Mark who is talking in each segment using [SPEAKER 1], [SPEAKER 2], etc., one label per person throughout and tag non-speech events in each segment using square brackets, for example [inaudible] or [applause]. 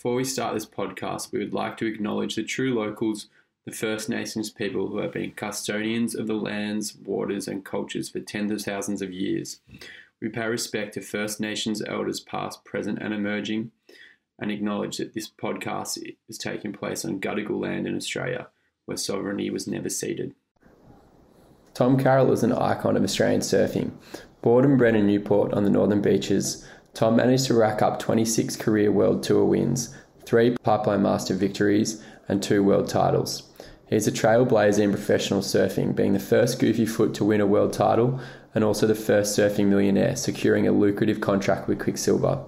[SPEAKER 1] Before we start this podcast, we would like to acknowledge the true locals, the First Nations people who have been custodians of the lands, waters, and cultures for tens of thousands of years. We pay respect to First Nations elders past, present, and emerging, and acknowledge that this podcast is taking place on Gadigal land in Australia, where sovereignty was never ceded. Tom Carroll is an icon of Australian surfing. Born and bred in Newport on the northern beaches, Tom managed to rack up 26 career World Tour wins, three Pipeline Master victories, and two world titles. He's a trailblazer in professional surfing, being the first goofy foot to win a world title and also the first surfing millionaire, securing a lucrative contract with Quiksilver.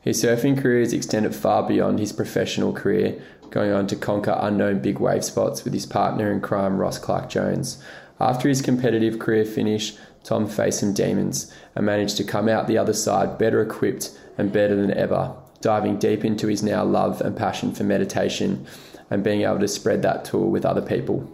[SPEAKER 1] His surfing career has extended far beyond his professional career, going on to conquer unknown big wave spots with his partner in crime, Ross Clarke Jones. After his competitive career finished, Tom faced some demons and managed to come out the other side better equipped and better than ever, diving deep into his now love and passion for meditation and being able to spread that tool with other people.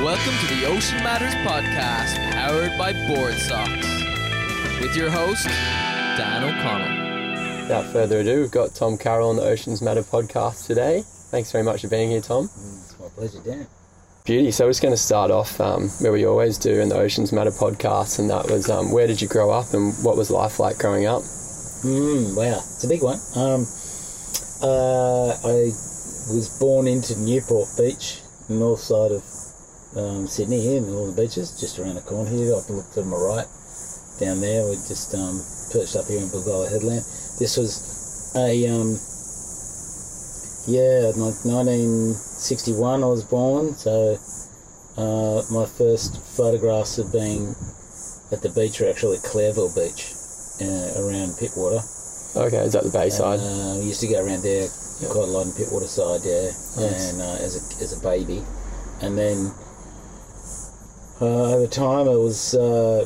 [SPEAKER 2] Welcome to the Ocean Matters podcast, powered by Board Socks, with your host, Dan O'Connell.
[SPEAKER 1] Without further ado, we've got Tom Carroll on the Oceans Matter podcast today. Thanks very much for being here, Tom.
[SPEAKER 3] It's my pleasure, Dan.
[SPEAKER 1] Beauty. So we're just going to start off um, where we always do in the Oceans Matter podcast, and that was um, where did you grow up and what was life like growing up?
[SPEAKER 3] Mm, wow, it's a big one. Um, uh, I was born into Newport Beach, north side of um, Sydney here, all the beaches, just around the corner here. I can look to my right down there. We're just um, perched up here in Bilgola Headland. This was a um, yeah, like 1961. I was born, so uh, my first photographs of being at the beach are actually at Clareville Beach, uh, around Pittwater.
[SPEAKER 1] Okay, is that the Bayside?
[SPEAKER 3] Uh, we used to go around there
[SPEAKER 1] Yeah.
[SPEAKER 3] quite a lot in Pittwater side, yeah,
[SPEAKER 1] Nice.
[SPEAKER 3] and uh, as a as a baby, and then uh, over time it was uh,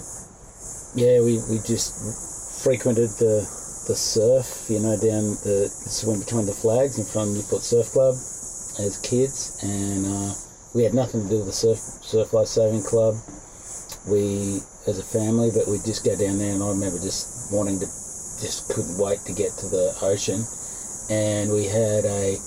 [SPEAKER 3] yeah we, we just frequented the the surf, you know, down the swim between the flags in front of Newport Surf Club as kids, and uh, we had nothing to do with the surf surf life saving club. We as a family, but we'd just go down there, and I remember just wanting to just couldn't wait to get to the ocean. And we had a,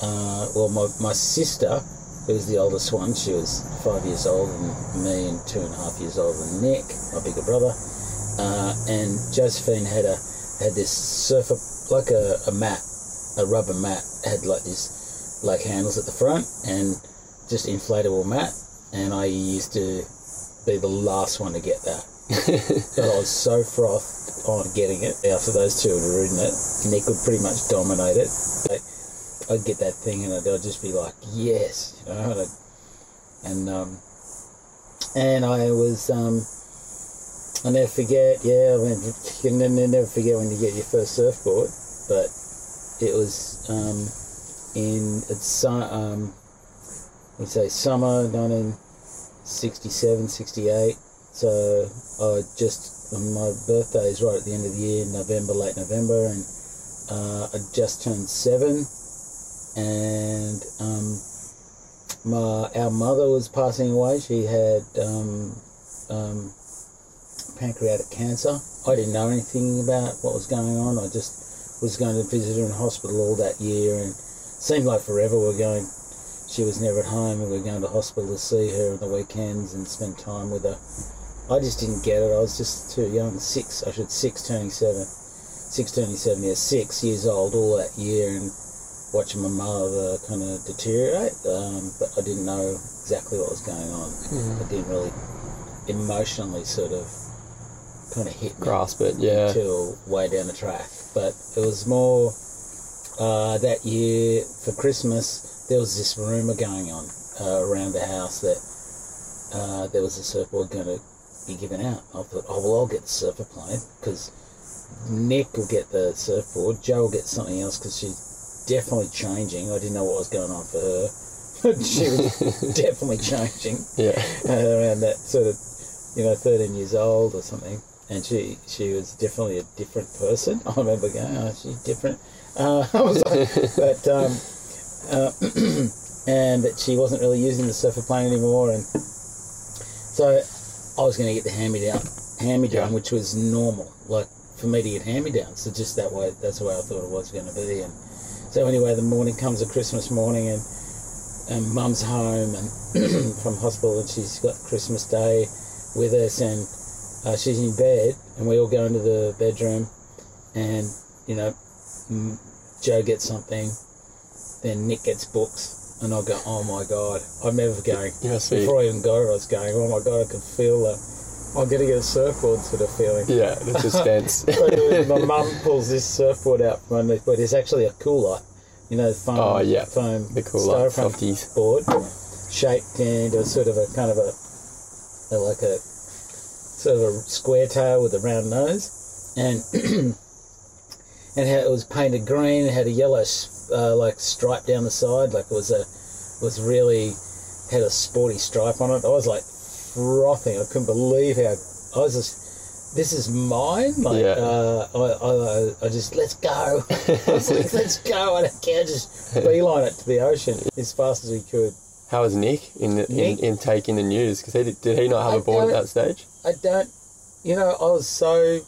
[SPEAKER 3] uh, well, my, my sister, who was the oldest one, she was five years older than me and two and a half years older than Nick, my bigger brother. Uh, and Josephine had a had this surfer like a, a mat, a rubber mat, had like this like handles at the front and just inflatable mat. And I used to be the last one to get that. [laughs] But I was so frothed on getting it after those two had ridden it. Nick would pretty much dominate it. But I'd get that thing and I'd, I'd just be like, yes, you know. And, I'd- and um, and I was um, I never forget. Yeah, I mean, you can never, forget when you get your first surfboard. But it was um, in it's um, we say summer 1967, 68. So I just my birthday is right at the end of the year, November, late November, and uh, I just turned seven, and um, my our mother was passing away. She had um, um, pancreatic cancer. I didn't know anything about what was going on. I just was going to visit her in hospital all that year, and seemed like forever. We are going. She was never at home, and we were going to hospital to see her on the weekends and spend time with her. I just didn't get it. I was just too young. Six, I should six turning seven. Six turning seven, yeah, six years old all that year, and watching my mother kind of deteriorate. Um, but I didn't know exactly what was going on. I didn't really emotionally sort of kind of hit
[SPEAKER 1] Grasp it, yeah.
[SPEAKER 3] until way down the track. But it was more uh, that year for Christmas. There was this rumor going on uh, around the house that uh, there was a surfboard going to be given out. I thought, oh well, I'll get the surfer plane because Nick will get the surfboard. Joe will get something else because she's definitely changing. I didn't know what was going on for her. but [laughs] she was [laughs] definitely changing
[SPEAKER 1] Yeah.
[SPEAKER 3] around that sort of, you know, 13 years old or something. And she she was definitely a different person. [laughs] I remember going, oh, she's different. Uh, I was like, but um, uh, [clears throat] and that she wasn't really using the surfer plane anymore, and so I was going to get the hand me down, hand me down,
[SPEAKER 1] Yeah.
[SPEAKER 3] which was normal, like for me to get hand me down. So just that way, that's the way I thought it was going to be. And so anyway, the morning comes a Christmas morning, and and Mum's home and [clears throat] from hospital, and she's got Christmas Day with us, and uh, she's in bed, and we all go into the bedroom, and you know, Joe gets something, then Nick gets books, and I go, oh my god, I'm never going. Before I even got it, I was going, oh my god, I could feel the, I'm gonna get a surfboard sort of feeling.
[SPEAKER 1] Yeah, the suspense. [laughs]
[SPEAKER 3] My mum pulls this surfboard out from underneath, but it's actually a cooler, you know, foam,
[SPEAKER 1] Oh, yeah.
[SPEAKER 3] foam
[SPEAKER 1] The cooler, softies.
[SPEAKER 3] board, shaped into a sort of a kind of a, a like a sort of a square tail with a round nose, and [clears throat] and how it was painted green. It had a yellow uh, like stripe down the side, like it was a was really had a sporty stripe on it. I was like frothing. I couldn't believe how I was just. This is mine. Like
[SPEAKER 1] Yeah.
[SPEAKER 3] uh, I, I, I just let's go. [laughs] I was like, let's go. I don't care. Just beeline it to the ocean as fast as we could.
[SPEAKER 1] How was Nick in in,
[SPEAKER 3] Nick?
[SPEAKER 1] in taking the news? Because he did, did he not have
[SPEAKER 3] I
[SPEAKER 1] a board at that stage?
[SPEAKER 3] I don't, you know, I was so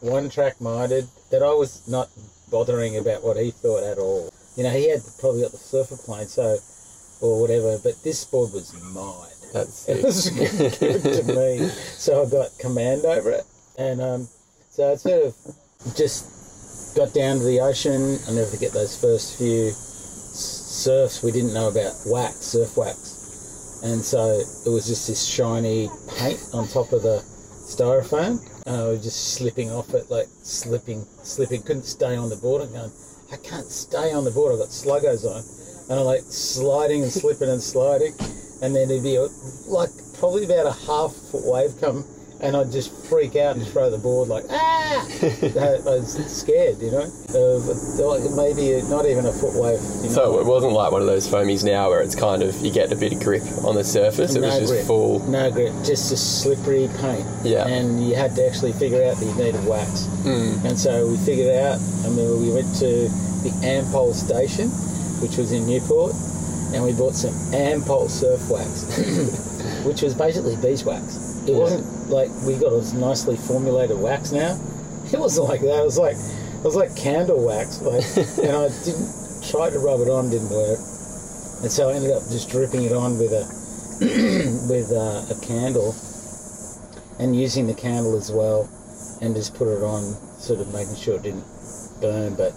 [SPEAKER 3] one track minded that I was not bothering about what he thought at all. You know, he had probably got the surfer plane, so, or whatever, but this board was mine.
[SPEAKER 1] That's [laughs]
[SPEAKER 3] It
[SPEAKER 1] sick.
[SPEAKER 3] was given to me, [laughs] so I got command over it. And um, so I sort of just got down to the ocean. I'll never forget those first few surfs. We didn't know about wax, surf wax. And so it was just this shiny paint on top of the styrofoam. And I was just slipping off it, like slipping, slipping. Couldn't stay on the board. I'm going, I can't stay on the board. I've got sluggos on. And I'm like sliding and slipping and sliding. And then there'd be a, like probably about a half foot wave come. And I'd just freak out and throw the board like, ah! [laughs] I was scared, you know? Uh, like maybe not even a foot wave. You know?
[SPEAKER 1] So it wasn't like one of those foamies now where it's kind of you get a bit of grip on the surface. It was just
[SPEAKER 3] grip.
[SPEAKER 1] full.
[SPEAKER 3] No grip, just a slippery paint.
[SPEAKER 1] Yeah.
[SPEAKER 3] And you had to actually figure out that you needed wax.
[SPEAKER 1] Mm.
[SPEAKER 3] And so we figured out, I mean, we went to the Ampol station, which was in Newport, and we bought some Ampol surf wax, [laughs] which was basically beeswax. It
[SPEAKER 1] Yeah.
[SPEAKER 3] wasn't like we got a nicely formulated wax now. [laughs] It wasn't like that. It was like it was like candle wax, like, [laughs] and I didn't try to rub it on, didn't work, and so I ended up just dripping it on with a [clears throat] with uh, a candle and using the candle as well and just put it on sort of making sure it didn't burn but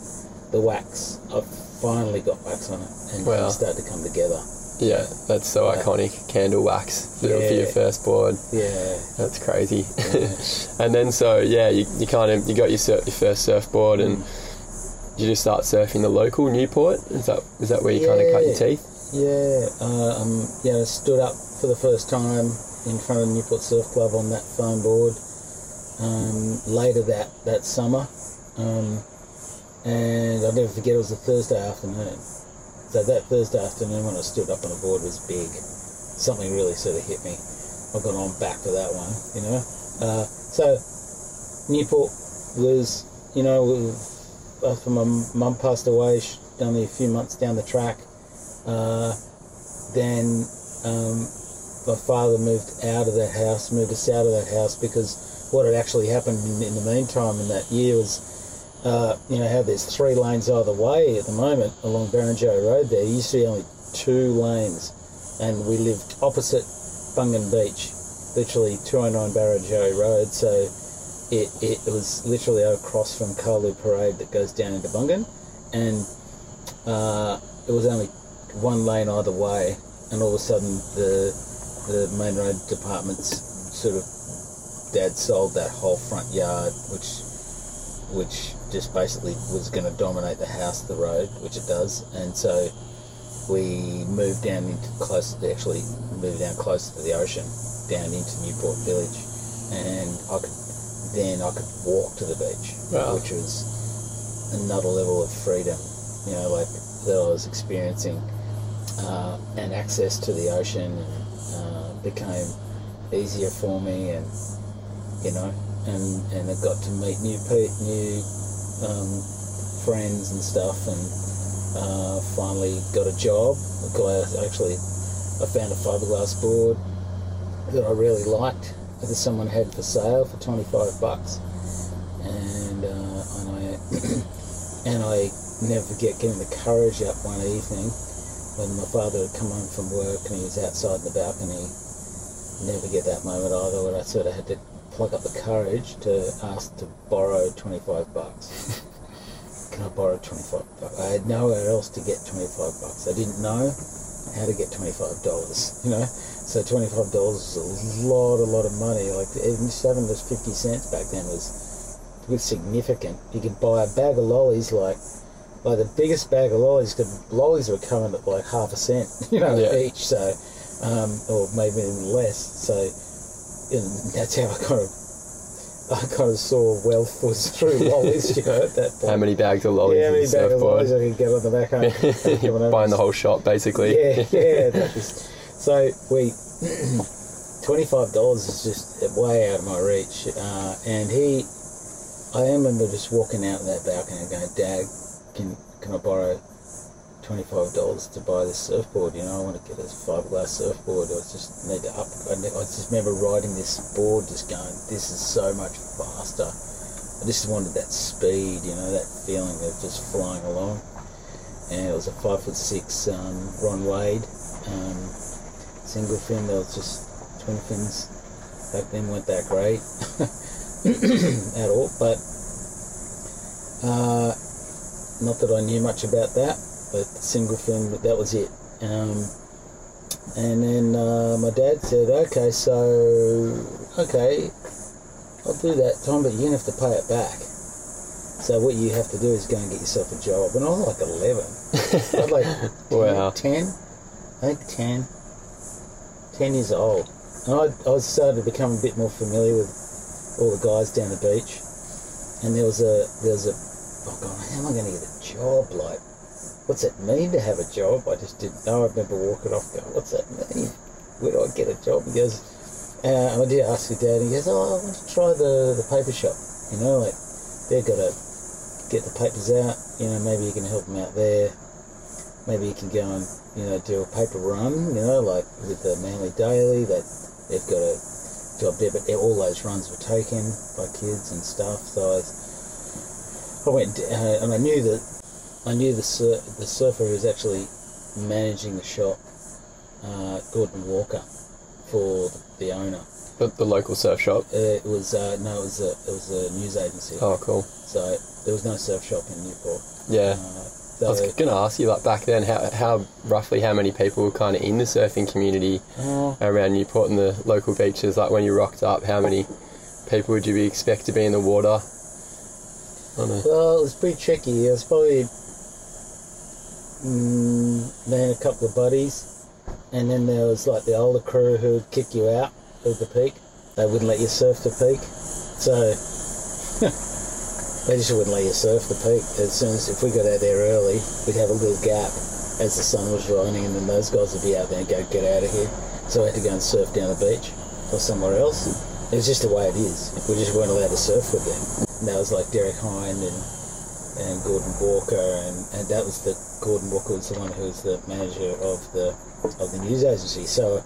[SPEAKER 3] the wax I finally got wax on it and
[SPEAKER 1] Wow.
[SPEAKER 3] it started to come together
[SPEAKER 1] Yeah, that's so
[SPEAKER 3] Yeah.
[SPEAKER 1] iconic. Candle wax for, for
[SPEAKER 3] Yeah.
[SPEAKER 1] your first board.
[SPEAKER 3] yeah
[SPEAKER 1] That's crazy.
[SPEAKER 3] Yeah. [laughs]
[SPEAKER 1] and then so yeah, you, you kind of you got your sur- your first surfboard and
[SPEAKER 3] Mm.
[SPEAKER 1] you just start surfing the local Newport. Is that is that where you kind of cut your teeth?
[SPEAKER 3] yeah uh, um, yeah I stood up for the first time in front of Newport Surf Club on that foam board um, later that that summer um, and I'll never forget it was a Thursday afternoon. So that Thursday afternoon when I stood up on a board was big. Something really sort of hit me. I've gone on back for that one you know? Uh, so Newport was you know after my mum passed away only a few months down the track. Uh, then um, my father moved out of that house, moved us out of that house because what had actually happened in, in the meantime in that year was, uh, you know, how there's three lanes either way at the moment along Barrenjoey Road there. To be only two lanes, and we lived opposite Bungan Beach, literally 209 Barrenjoey Road. So it, it, was literally across from Carlu Parade that goes down into Bungan, and uh, it was only one lane either way, and all of a sudden the the main road departments sort of dad sold that whole front yard, which which just basically was going to dominate the house, the road, which it does, and so we moved down into close. Actually moved down closer to the ocean, down into Newport Village, and I could then I could walk to the beach,
[SPEAKER 1] Wow.
[SPEAKER 3] which was another level of freedom, you know, like that I was experiencing, uh, and access to the ocean uh, became easier for me, and you know, and and I got to meet new pe- new um, friends and stuff, and uh, finally got a job. Guy actually, I found a fiberglass board that I really liked that someone had for sale for twenty five bucks, and uh, and I [coughs] and I never forget getting the courage up one evening when my father had come home from work and he was outside the balcony. Never get that moment either when I sort of had to pluck up the courage to ask to borrow 25 bucks. [laughs] Can I borrow 25 bucks? I had nowhere else to get 25 bucks. I didn't know how to get $25, [laughs] you know? So $25 is a lot, a lot of money. Like, even having those 50 cents back then was, was significant. You could buy a bag of lollies, like, like the biggest bag of lollies, the lollies were coming at like half a cent, [laughs] you know,
[SPEAKER 1] Yeah.
[SPEAKER 3] each. So, um, or maybe even less. So, and that's how I kind of, I kind of saw wealth was through [laughs] lollies, you know, at that point.
[SPEAKER 1] How many bags of lollies
[SPEAKER 3] yeah, how many
[SPEAKER 1] the
[SPEAKER 3] bag of lollies I could get on the back home. [laughs]
[SPEAKER 1] Buying the whole shop, basically.
[SPEAKER 3] Yeah, [laughs] yeah. so we, [clears throat] twenty-five dollars is just way out of my reach. Uh, and he, I remember just walking out of that balcony and going, "Dad, can can I borrow twenty-five dollars to buy this surfboard? You know, I want to get a fiberglass surfboard. I just need to up. I, just remember riding this board, just going, "This is so much faster." I just wanted that speed, you know, that feeling of just flying along. And it was a five foot six um, Ron Wade um, single fin. There just twin fins back then weren't that great [coughs] at all. But uh, not that I knew much about that, but single fin that was it. Um, and then uh, my dad said, "Okay, so okay, I'll do that, Tom, but you're gonna have to pay it back." So what you have to do is go and get yourself a job. And I was like 11. I was like 10, [laughs]
[SPEAKER 1] Wow.
[SPEAKER 3] 10, I think 10, 10 years old. And I, I was starting to become a bit more familiar with all the guys down the beach. And there was a, there was a, oh God, how am I going to get a job? Like, what's it mean to have a job? I just didn't know. I remember walking off going, what's that mean? Where do I get a job? He goes, uh, and I did ask your dad, and he goes, oh, I want to try the, the paper shop. You know, like, they've got to get the papers out. You know, maybe you can help them out there. Maybe you can go and you know do a paper run. You know, like with the Manly Daily, that they've got a job there. But all those runs were taken by kids and stuff. So I, I went uh, and I knew that I knew the sur- the surfer who was actually managing the shop, uh, Gordon Walker, for the owner.
[SPEAKER 1] The, the local surf shop.
[SPEAKER 3] Uh, it was uh, no, it was a it was a news agency.
[SPEAKER 1] Oh, cool.
[SPEAKER 3] So there was no surf shop in Newport.
[SPEAKER 1] Yeah.
[SPEAKER 3] Uh,
[SPEAKER 1] I was going to ask you, like back then, how, how roughly how many people were kind of in the surfing community
[SPEAKER 3] uh,
[SPEAKER 1] around Newport and the local beaches? Like when you rocked up, how many people would you be expect to be in the water?
[SPEAKER 3] Well, it was pretty tricky. It was probably Mm, then a couple of buddies, and then there was like the older crew who would kick you out of the peak. They wouldn't let you surf the peak, so [laughs] they just wouldn't let you surf the peak. As soon as if we got out there early, we'd have a little gap as the sun was rising, and then those guys would be out there and go, "Get out of here!" So I had to go and surf down the beach or somewhere else. It was just the way it is. We just weren't allowed to surf with them. And that was like Derek Hynd and and Gordon Walker, and, and that was the Gordon Walker the one who was the manager of the of the news agency. So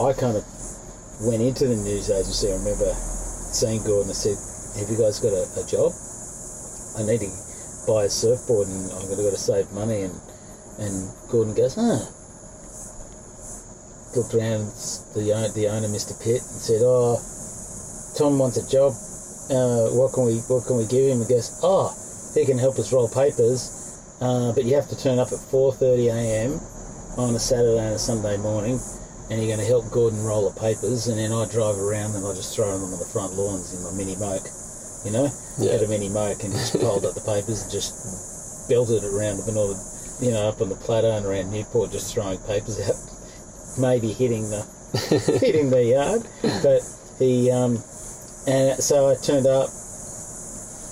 [SPEAKER 3] I kind of went into the news agency. I remember seeing Gordon. I said, "Have you guys got a, a job? I need to buy a surfboard, and I'm going to save money." And and Gordon goes, "Huh." Looked around the own- the owner, Mr. Pitt, and said, "Oh, Tom wants a job. Uh, what can we what can we give him?" He goes, "Oh." he can help us roll papers, uh, but you have to turn up at 4:30 a.m. on a Saturday and a Sunday morning, and you're going to help Gordon roll the papers, and then I drive around and I just throw them on the front lawns in my mini moke, you know,
[SPEAKER 1] Yeah.
[SPEAKER 3] had a mini moke and just piled up the papers and just belted it around the you know, up on the plateau and around Newport, just throwing papers out, maybe hitting the [laughs] hitting the yard, but he um, and so I turned up,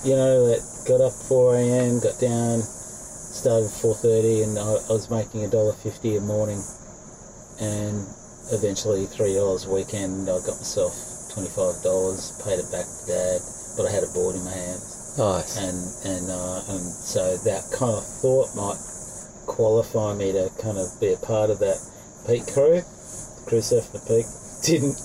[SPEAKER 3] you know, that got up 4 a.m., got down, started at 4:30, and I, I was making a dollar fifty a morning, and eventually three dollars a weekend. I got myself twenty five dollars, paid it back to dad, but I had a board in my hands.
[SPEAKER 1] Nice.
[SPEAKER 3] and and uh, and so that kind of thought might qualify me to kind of be a part of that peak crew, crew surf the peak. [laughs] Didn't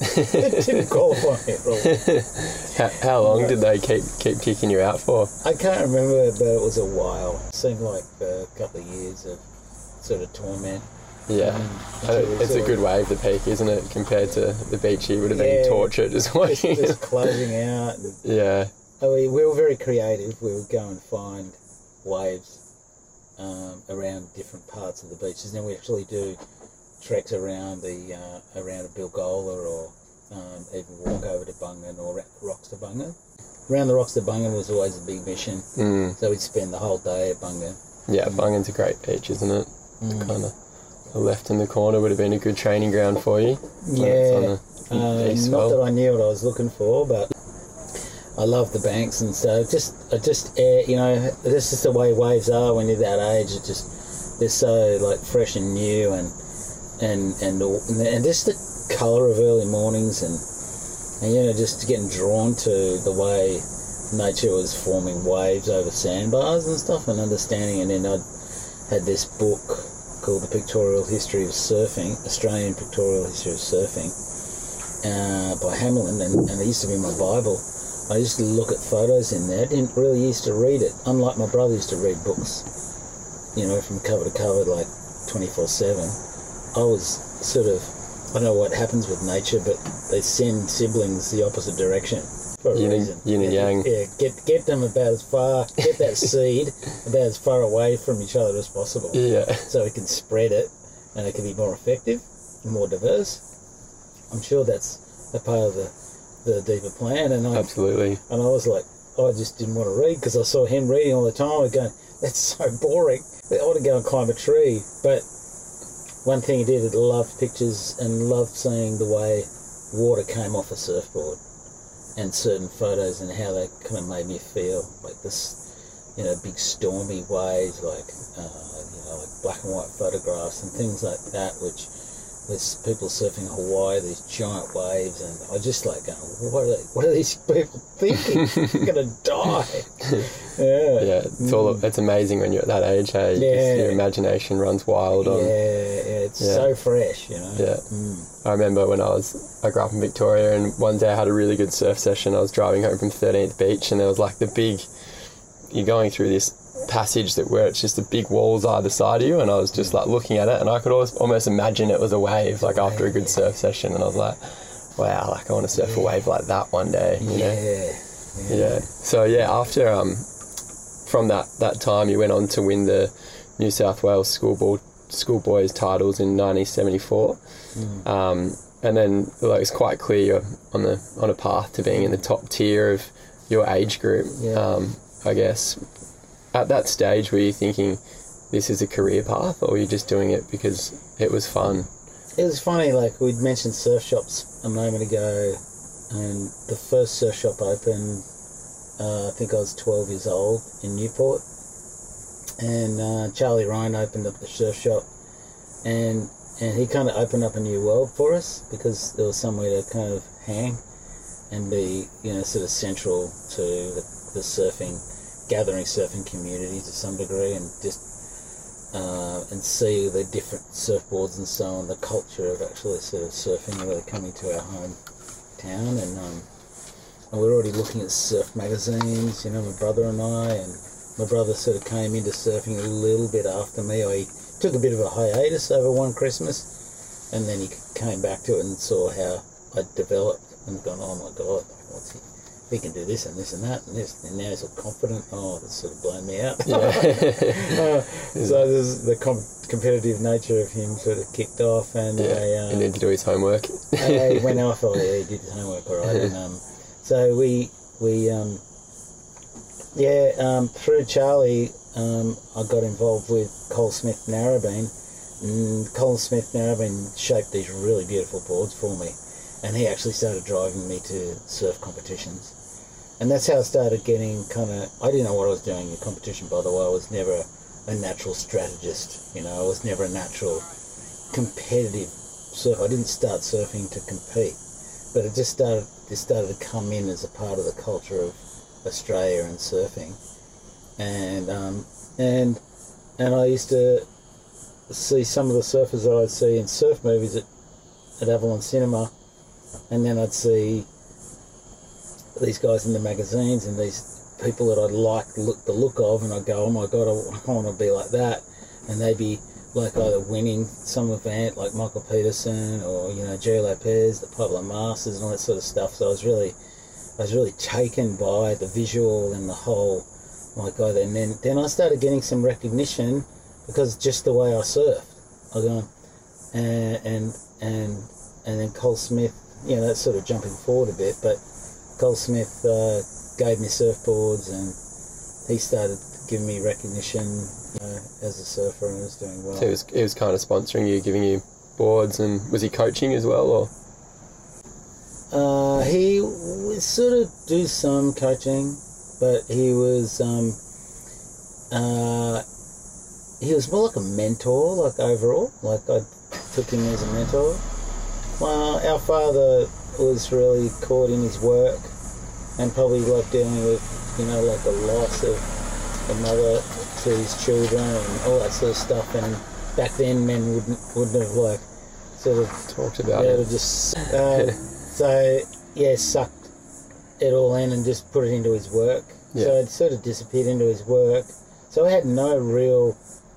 [SPEAKER 3] it didn't qualify at all. [laughs]
[SPEAKER 1] How, how long did they keep keep kicking you out for?
[SPEAKER 3] I can't remember, but it was a while. It seemed like a couple of years of sort of torment.
[SPEAKER 1] Yeah. I don't-
[SPEAKER 3] until we
[SPEAKER 1] it's a good
[SPEAKER 3] of-
[SPEAKER 1] wave, the peak, isn't it? Compared to the beach, you would have
[SPEAKER 3] Yeah.
[SPEAKER 1] been tortured just
[SPEAKER 3] Just,
[SPEAKER 1] watching. [laughs]
[SPEAKER 3] just closing out.
[SPEAKER 1] Yeah.
[SPEAKER 3] I mean, we were very creative. We would go and find waves um, around different parts of the beaches. Then we actually do treks around the uh, around a Bilgola or um, even walk over to Bungan or rocks to Bungan. Around the rocks to Bungan was always a big mission,
[SPEAKER 1] Mm.
[SPEAKER 3] so we'd spend the whole day at Bungan.
[SPEAKER 1] Yeah, Bungan's a great beach, isn't it?
[SPEAKER 3] Mm.
[SPEAKER 1] Kind of left in the corner would have been a good training ground for you. when it's on
[SPEAKER 3] Yeah, uh, not that I knew what I was looking for, but I love the banks and so just, I just, uh, you know, this is the way waves are when you're that age. It just they're so like fresh and new and and and and, just the colour of early mornings and and you know just getting drawn to the way nature was forming waves over sandbars and stuff and understanding. And then I had this book called The Pictorial History of Surfing, Australian Pictorial History of Surfing, uh, by Hamlyn, and, and it used to be my Bible. I used to look at photos in there. I didn't really used to read it, unlike my brother used to read books, you know, from cover to cover, like 24 7. I was sort of, I don't know what happens with nature, but they send siblings the opposite direction. For a
[SPEAKER 1] Yin
[SPEAKER 3] reason.
[SPEAKER 1] yin and yang.
[SPEAKER 3] Yeah, get, get them about as far, get that [laughs] seed about as far away from each other as possible
[SPEAKER 1] Yeah.
[SPEAKER 3] so we can spread it and it can be more effective and more diverse. I'm sure that's a part of the, the deeper plan. And I,
[SPEAKER 1] Absolutely.
[SPEAKER 3] and I was like, I just didn't want to read because I saw him reading all the time. I was going, that's so boring. I want to go and climb a tree. But one thing he did, he loved pictures and loved seeing the way water came off a surfboard and certain photos and how they kind of made me feel like this, you know, big stormy waves, like, uh, you know, like black and white photographs and things like that, which there's people surfing Hawaii, these giant waves, and I just like going, what are, what are these people thinking? They're gonna [laughs] die. Yeah.
[SPEAKER 1] Yeah, it's all. It's amazing when you're at that age. Hey,
[SPEAKER 3] Yeah.
[SPEAKER 1] your imagination runs wild.
[SPEAKER 3] Yeah, yeah, it's
[SPEAKER 1] Yeah.
[SPEAKER 3] so fresh, you know.
[SPEAKER 1] Yeah.
[SPEAKER 3] Mm.
[SPEAKER 1] I remember when I was, I grew up in Victoria, and one day I had a really good surf session. I was driving home from 13th Beach, and there was like the big, you're going through this passage that where it's just the big walls either side of you, and I was just like looking at it, and I could always, almost imagine it was a wave, like after a good surf session, and I was like, wow, like I want to surf a wave like that one day, you know?
[SPEAKER 3] Yeah.
[SPEAKER 1] Yeah. So yeah, after um, from that that time, you went on to win the New South Wales schoolboy schoolboys titles in 1974, um, and then like it's quite clear you're on the on a path to being in the top tier of your age group.
[SPEAKER 3] Yeah.
[SPEAKER 1] Um, I guess at that stage, were you thinking this is a career path, or were you just doing it because it was fun?
[SPEAKER 3] It was funny, like we'd mentioned surf shops a moment ago, and the first surf shop opened, uh, I think I was 12 years old in Newport. And uh, Charlie Ryan opened up the surf shop, and and he kind of opened up a new world for us because there was somewhere to kind of hang and be, you know, sort of central to the, the surfing, gathering surfing community to some degree, and just uh, and see the different surfboards and so on, the culture of actually sort of surfing really coming to our hometown. And, um, and we're already looking at surf magazines, you know, my brother and I. And my brother sort of came into surfing a little bit after me, he took a bit of a hiatus over one Christmas. And then he came back to it and saw how I'd developed and gone, oh my God, what's he? He can do this and this and that and this, and now he's all confident. Oh, that's sort of blown me out. [laughs] Uh, so there's the com- competitive nature of him sort of kicked off, and
[SPEAKER 1] Yeah,
[SPEAKER 3] I, uh,
[SPEAKER 1] needed to do his homework. [laughs]
[SPEAKER 3] I went off. Oh, yeah, he did his homework all right. And, um, so we we um, yeah um, through Charlie, um, I got involved with Col Smith Narrabeen. And Colin Smith Narrabeen shaped these really beautiful boards for me, and he actually started driving me to surf competitions. And that's how I started getting kind of. I didn't know what I was doing in competition, by the way. I was never a natural strategist. You know, I was never a natural competitive surfer. I didn't start surfing to compete, but it just started. It started to come in as a part of the culture of Australia and surfing, and um, and and I used to see some of the surfers that I'd see in surf movies at, at Avalon Cinema, and then I'd see these guys in the magazines and these people that I'd like look the look of, and I'd go, oh my god, I, I want to be like that, and they'd be like either winning some event like Michael Peterson or you know Gerry Lopez, the Pablo Masters, and all that sort of stuff. So I was really, I was really taken by the visual and the whole. My God, and then then I started getting some recognition because just the way I surfed. I go and and and and then Col Smith, you know, that's sort of jumping forward a bit, but Col Smith uh, gave me surfboards and he started giving me recognition you know, as a surfer and was doing well.
[SPEAKER 1] So he was, he was kind of sponsoring you, giving you boards, and was he coaching as well, or
[SPEAKER 3] Uh, he would sort of do some coaching, but he was um, uh, he was more like a mentor, like overall. Like I took him as a mentor. Well, our father was really caught in his work, and probably like dealing with you know like the loss of a mother to his children and all that sort of stuff. And back then, men wouldn't wouldn't have like sort of
[SPEAKER 1] talked about
[SPEAKER 3] yeah,
[SPEAKER 1] it?
[SPEAKER 3] just uh, [laughs] so yeah, sucked it all in and just put it into his work. So it sort of disappeared into his work. So I had no real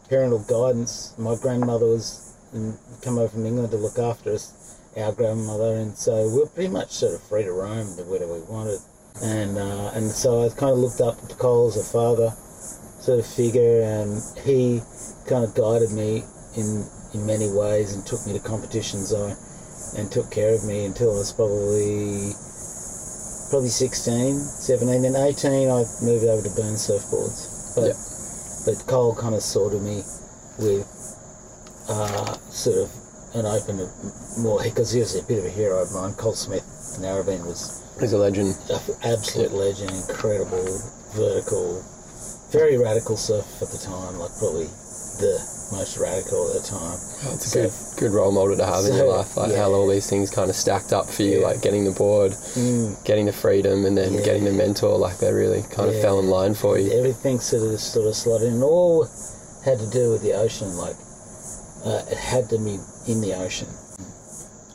[SPEAKER 3] parental guidance. My grandmother was mm, come over from England to look after us, our grandmother, and so we were pretty much sort of free to roam wherever we wanted. And uh, and so I kind of looked up to Col as a father sort of figure, and he kind of guided me in in many ways and took me to competitions I, and took care of me until I was probably probably 16, 17, then 18 I moved over to Byrne surfboards. But
[SPEAKER 1] Yeah.
[SPEAKER 3] but Col kind of sorted me with uh, sort of an open more because he was a bit of a hero of mine. Col Smith, Narrabeen was
[SPEAKER 1] He's a legend.
[SPEAKER 3] absolute legend, incredible, vertical, very radical surf at the time, like probably the most radical at the time.
[SPEAKER 1] It's a good good role model to have in your life, like
[SPEAKER 3] yeah.
[SPEAKER 1] how all these things kind of stacked up for you,
[SPEAKER 3] Yeah.
[SPEAKER 1] like getting the board,
[SPEAKER 3] Mm,
[SPEAKER 1] getting the freedom, and then getting the mentor. Like they really kind of fell in line for you.
[SPEAKER 3] everything sort of sort of slotted in. All had to do with the ocean. Like uh, it had to be in the ocean.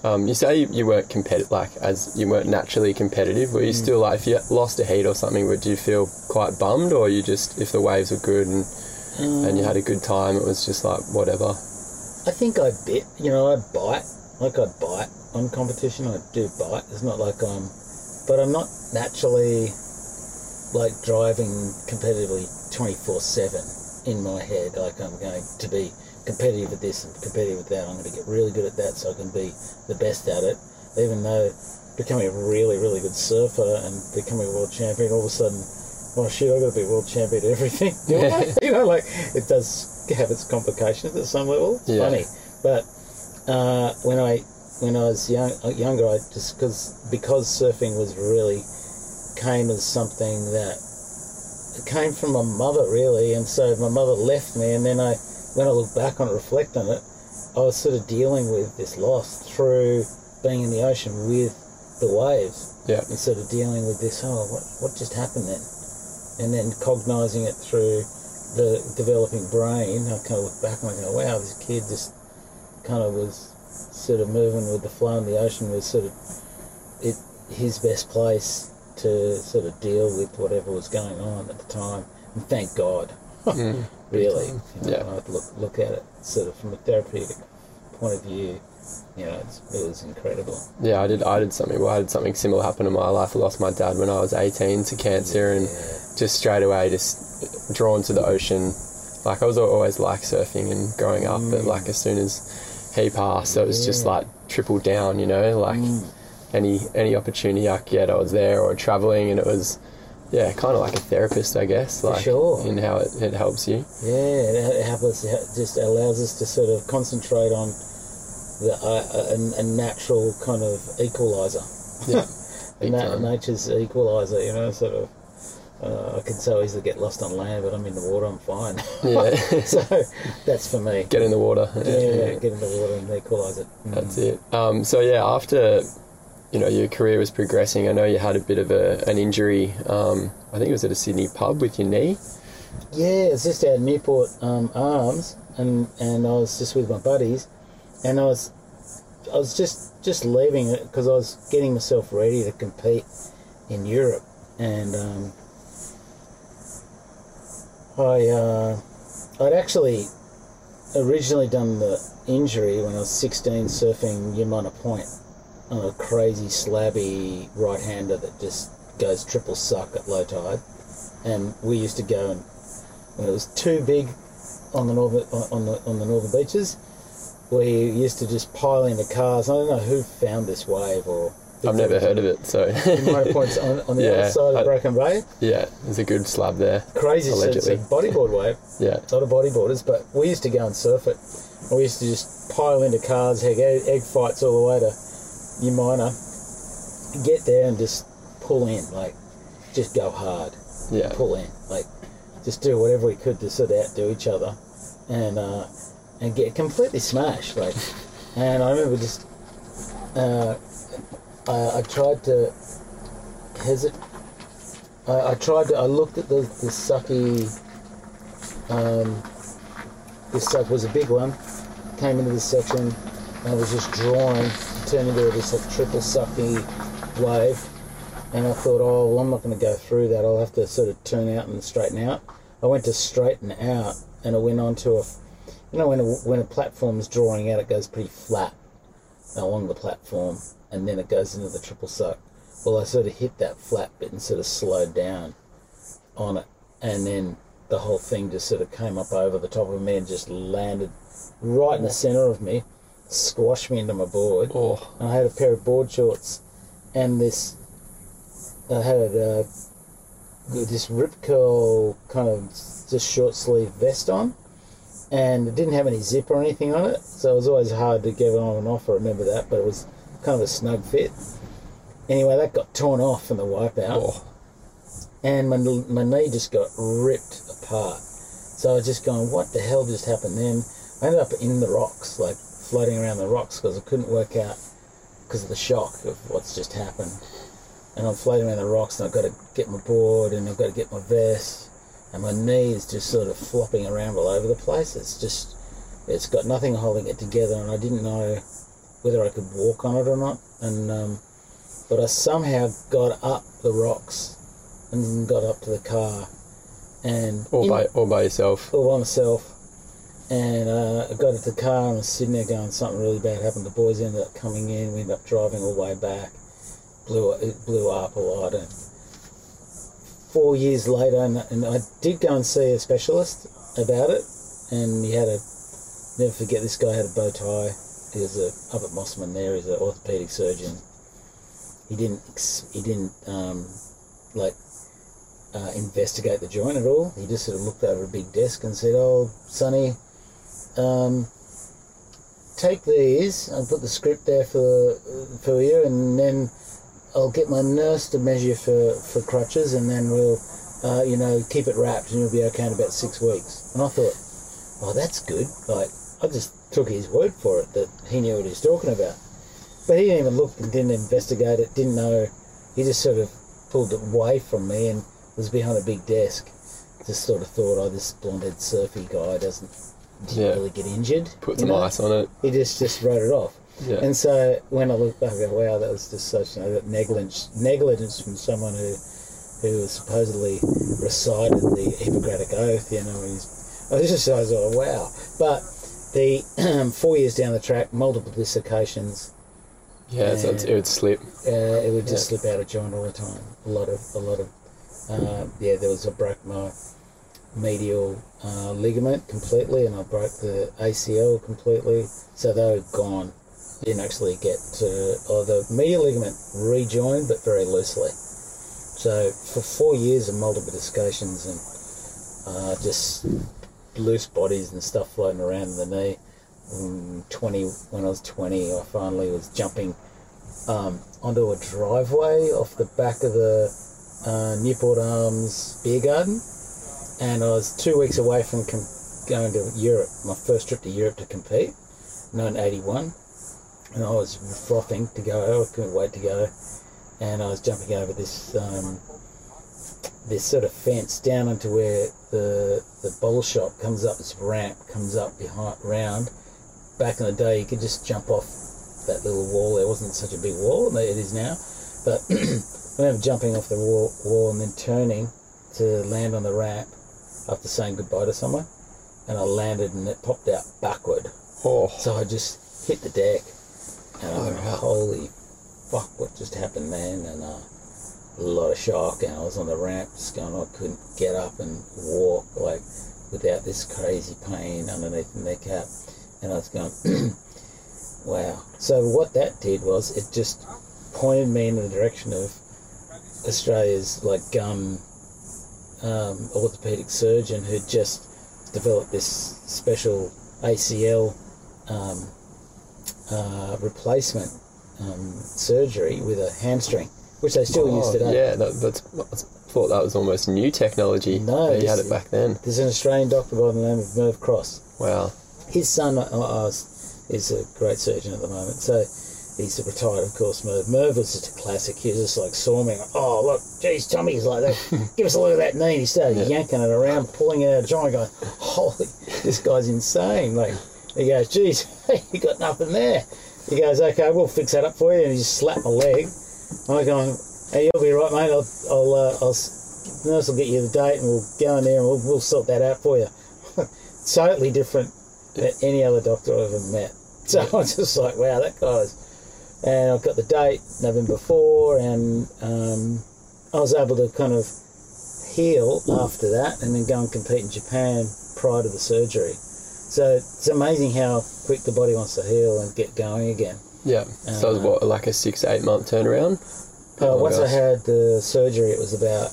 [SPEAKER 1] Um, you say you, you weren't competitive, like as you weren't naturally competitive.
[SPEAKER 3] Mm.
[SPEAKER 1] Were you still like if you lost a heat or something? Would you feel quite bummed, or you just if the waves were good and and you had a good time, it was just like whatever.
[SPEAKER 3] I think I bit. You know, I bite. Like I bite on competition. I do bite. It's not like I'm, but I'm not naturally like driving competitively twenty four seven in my head. Like I'm going to be competitive at this and competitive at that. I'm going to get really good at that so I can be the best at it. Even though becoming a really really good surfer and becoming a world champion, all of a sudden. Oh shit! I've got to be world champion at everything. [laughs] I? you know, like it does have its complications at some level. It's
[SPEAKER 1] Yeah.
[SPEAKER 3] funny, but uh, when I when I was young, uh, younger, I just because because surfing was really came as something that it came from my mother really, and so my mother left me, and then I when I look back on it, reflect on it, I was sort of dealing with this loss through being in the ocean with the waves,
[SPEAKER 1] Yeah.
[SPEAKER 3] and sort of dealing with this. Oh, what what just happened then? And then cognizing it through the developing brain, I kind of look back and I go, wow, this kid just kind of was sort of moving with the flow in the ocean was sort of it his best place to sort of deal with whatever was going on at the time. And thank God, [laughs]
[SPEAKER 1] Mm.
[SPEAKER 3] really. You know,
[SPEAKER 1] Yeah.
[SPEAKER 3] I look look at it sort of from a therapeutic point of view. You know, it's, it was incredible.
[SPEAKER 1] Yeah, I did. I did something. Well, I had something similar happen in my life. I lost my dad when I was 18 to cancer, and just straight away, just drawn to the ocean. Like I was always like surfing and growing up, but like as soon as he passed, it was just like tripled down. You know, like
[SPEAKER 3] Mm.
[SPEAKER 1] any any opportunity I could get, I was there or traveling, and it was yeah, kind of like a therapist, I guess. Like
[SPEAKER 3] sure.
[SPEAKER 1] in how it, it helps you.
[SPEAKER 3] Yeah, it helps us, it just allows us to sort of concentrate on the uh, a, a natural kind of equalizer.
[SPEAKER 1] Yeah, [laughs]
[SPEAKER 3] Na- nature's equalizer, you know, sort of. Uh, I can so easily get lost on land, but I'm in the water, I'm fine. [laughs]
[SPEAKER 1] Yeah. [laughs]
[SPEAKER 3] so that's for me.
[SPEAKER 1] Get in the water.
[SPEAKER 3] yeah, get in the water and equalise it. Mm.
[SPEAKER 1] That's it. Um, so yeah, after you know your career was progressing. I know you had a bit of a, an injury. Um, I think it was at a Sydney pub with your knee.
[SPEAKER 3] Yeah, it's just at Newport um, Arms, and and I was just with my buddies, and I was I was just just leaving it because I was getting myself ready to compete in Europe, and um, I uh, I'd actually originally done the injury when I was 16 surfing Umina Point on a crazy slabby right hander that just goes triple suck at low tide, and we used to go and when it was too big on the northern on the on the northern beaches, we used to just pile into cars. I don't know who found this wave or.
[SPEAKER 1] I've never heard of it, so
[SPEAKER 3] Point's on, on the [laughs]
[SPEAKER 1] Yeah,
[SPEAKER 3] other side
[SPEAKER 1] I-
[SPEAKER 3] of Broken Bay.
[SPEAKER 1] yeah, there's a good slab there.
[SPEAKER 3] Crazy, so it's a
[SPEAKER 1] Allegedly.
[SPEAKER 3] bodyboard wave. [laughs]
[SPEAKER 1] Yeah,
[SPEAKER 3] A lot of bodyboarders, but we used to go and surf it. We used to just pile into cars, egg, egg fights all the way to Umina, get there and just pull in, like, just go hard,
[SPEAKER 1] yeah,
[SPEAKER 3] pull in, like, just do whatever we could to sort of outdo each other, and uh, and get completely smashed, like. [laughs] And I remember just, uh, I, I tried to hesitate. I, I tried to. I looked at the the sucky. Um, this suck was a big one. Came into this section, and I was just drawing, turned into this like triple sucky wave. And I thought, oh well, I'm not going to go through that. I'll have to sort of turn out and straighten out. I went to straighten out, and I went onto a, you know, when a, when a platform's drawing out, it goes pretty flat along the platform, and then it goes into the triple suck. Well, I sort of hit that flat bit and sort of slowed down on it, and then the whole thing just sort of came up over the top of me and just landed right in the center of me, squashed me into my board.
[SPEAKER 1] oh,
[SPEAKER 3] And I had a pair of board shorts and this. I had uh, this Rip Curl kind of just short sleeve vest on, and it didn't have any zip or anything on it, so it was always hard to get it on and off. I remember that, but it was kind of a snug fit. Anyway, that got torn off in the wipeout
[SPEAKER 1] oh,
[SPEAKER 3] and my, my knee just got ripped apart. So I was just going, what the hell just happened then? I ended up in the rocks, like floating around the rocks because I couldn't work out because of the shock of what's just happened. And I'm floating around the rocks and I've got to get my board and I've got to get my vest and my knee is just sort of flopping around all over the place. It's just, it's got nothing holding it together and I didn't know whether I could walk on it or not. And, um, but I somehow got up the rocks and got up to the car and
[SPEAKER 1] all by all by yourself.
[SPEAKER 3] all by myself. And uh, I got to the car and was sitting there going, something really bad happened. The boys ended up coming in. We ended up driving all the way back. Blew it blew up a lot. And four years later, and, and I did go and see a specialist about it. And he had a never forget this guy had a bow tie. He was a, up at Mosman there. He's an orthopedic surgeon. He didn't he didn't um, like uh, investigate the joint at all. He just sort of looked over a big desk and said, "Oh, Sonny, um, take these. I'll put the script there for for you, and then I'll get my nurse to measure for for crutches, and then we'll, uh, you know, keep it wrapped, and you'll be okay in about six weeks." And I thought, "Oh, that's good." Like I just took his word for it that he knew what he was talking about. But he didn't even look and didn't investigate it. Didn't know. He just sort of pulled it away from me and was behind a big desk. Just sort of thought, oh, this blonde-head surfy guy doesn't didn't
[SPEAKER 1] Yeah.
[SPEAKER 3] really get injured.
[SPEAKER 1] Put some
[SPEAKER 3] know?
[SPEAKER 1] ice on it.
[SPEAKER 3] He just just wrote it off.
[SPEAKER 1] Yeah.
[SPEAKER 3] And so when I look back, I go, wow, that was just such you know, negligence negligence from someone who who supposedly recited the Hippocratic Oath. You know, he's, I was just I was like, wow. But the [clears throat] four years down the track, multiple dislocations.
[SPEAKER 1] yeah, so it would slip.
[SPEAKER 3] Uh, it would just
[SPEAKER 1] Yeah.
[SPEAKER 3] slip out of joint all the time. A lot of, a lot of, uh, yeah. There was a broke my medial uh, ligament completely, and I broke the ACL completely. So they were gone. Didn't actually get to, or the medial ligament rejoined, but very loosely. So for four years of multiple dislocations and uh, just loose bodies and stuff floating around in the knee. Um, Twenty when I was twenty, I finally was jumping um, onto a driveway off the back of the uh, Newport Arms beer garden, and I was two weeks away from going to Europe. My first trip to Europe to compete, 1981, and I was frothing to go. I couldn't wait to go, and I was jumping over this um, this sort of fence down into where the the bowl shop comes up. This ramp comes up behind round. Back in the day, you could just jump off that little wall. There wasn't such a big wall. It is now, but [clears throat] I remember jumping off the wall, wall and then turning to land on the ramp after saying goodbye to someone, and I landed and it popped out backward.
[SPEAKER 1] Oh,
[SPEAKER 3] So I just hit the deck, and I
[SPEAKER 1] Oh,
[SPEAKER 3] went, "Holy fuck! What just happened, man?" And uh, a lot of shock, and I was on the ramp, just going, I couldn't get up and walk like without this crazy pain underneath the kneecap, and I was going, [clears throat] "Wow!" So what that did was it just pointed me in the direction of Australia's like gum um, orthopedic surgeon who'd just developed this special ACL um, uh, replacement um, surgery with a hamstring, which they still use
[SPEAKER 1] Oh,
[SPEAKER 3] today.
[SPEAKER 1] Yeah, that, that's. I thought that was almost new technology.
[SPEAKER 3] No,
[SPEAKER 1] you had it back then.
[SPEAKER 3] There's an Australian doctor by the name of Merv Cross.
[SPEAKER 1] Wow.
[SPEAKER 3] His son uh, uh, is a great surgeon at the moment, so he's retired, of course. Merv. Merv was just a classic. He was just like saw me, like, oh look, geez, Tommy's like that. [laughs] Give us a look at that knee. And he started
[SPEAKER 1] Yeah.
[SPEAKER 3] yanking it around, pulling it out of joint, going, holy, this guy's insane. Like he goes, geez, [laughs] you got nothing there. He goes, okay, we'll fix that up for you, and he just slapped my leg. I'm going, hey, you'll be right, mate. I'll, I'll, uh, I'll nurse will get you the date, and we'll go in there and we'll, we'll sort that out for you. [laughs] totally different than any other doctor I've ever met. So I was just like, wow, that guy's. And I've got the date November 4, and um, I was able to kind of heal after that and then go and compete in Japan prior to the surgery. So it's amazing how quick the body wants to heal and get going again.
[SPEAKER 1] Yeah. so it was what, like a six, eight month turnaround?
[SPEAKER 3] Uh,
[SPEAKER 1] Oh,
[SPEAKER 3] once I had the surgery, it was about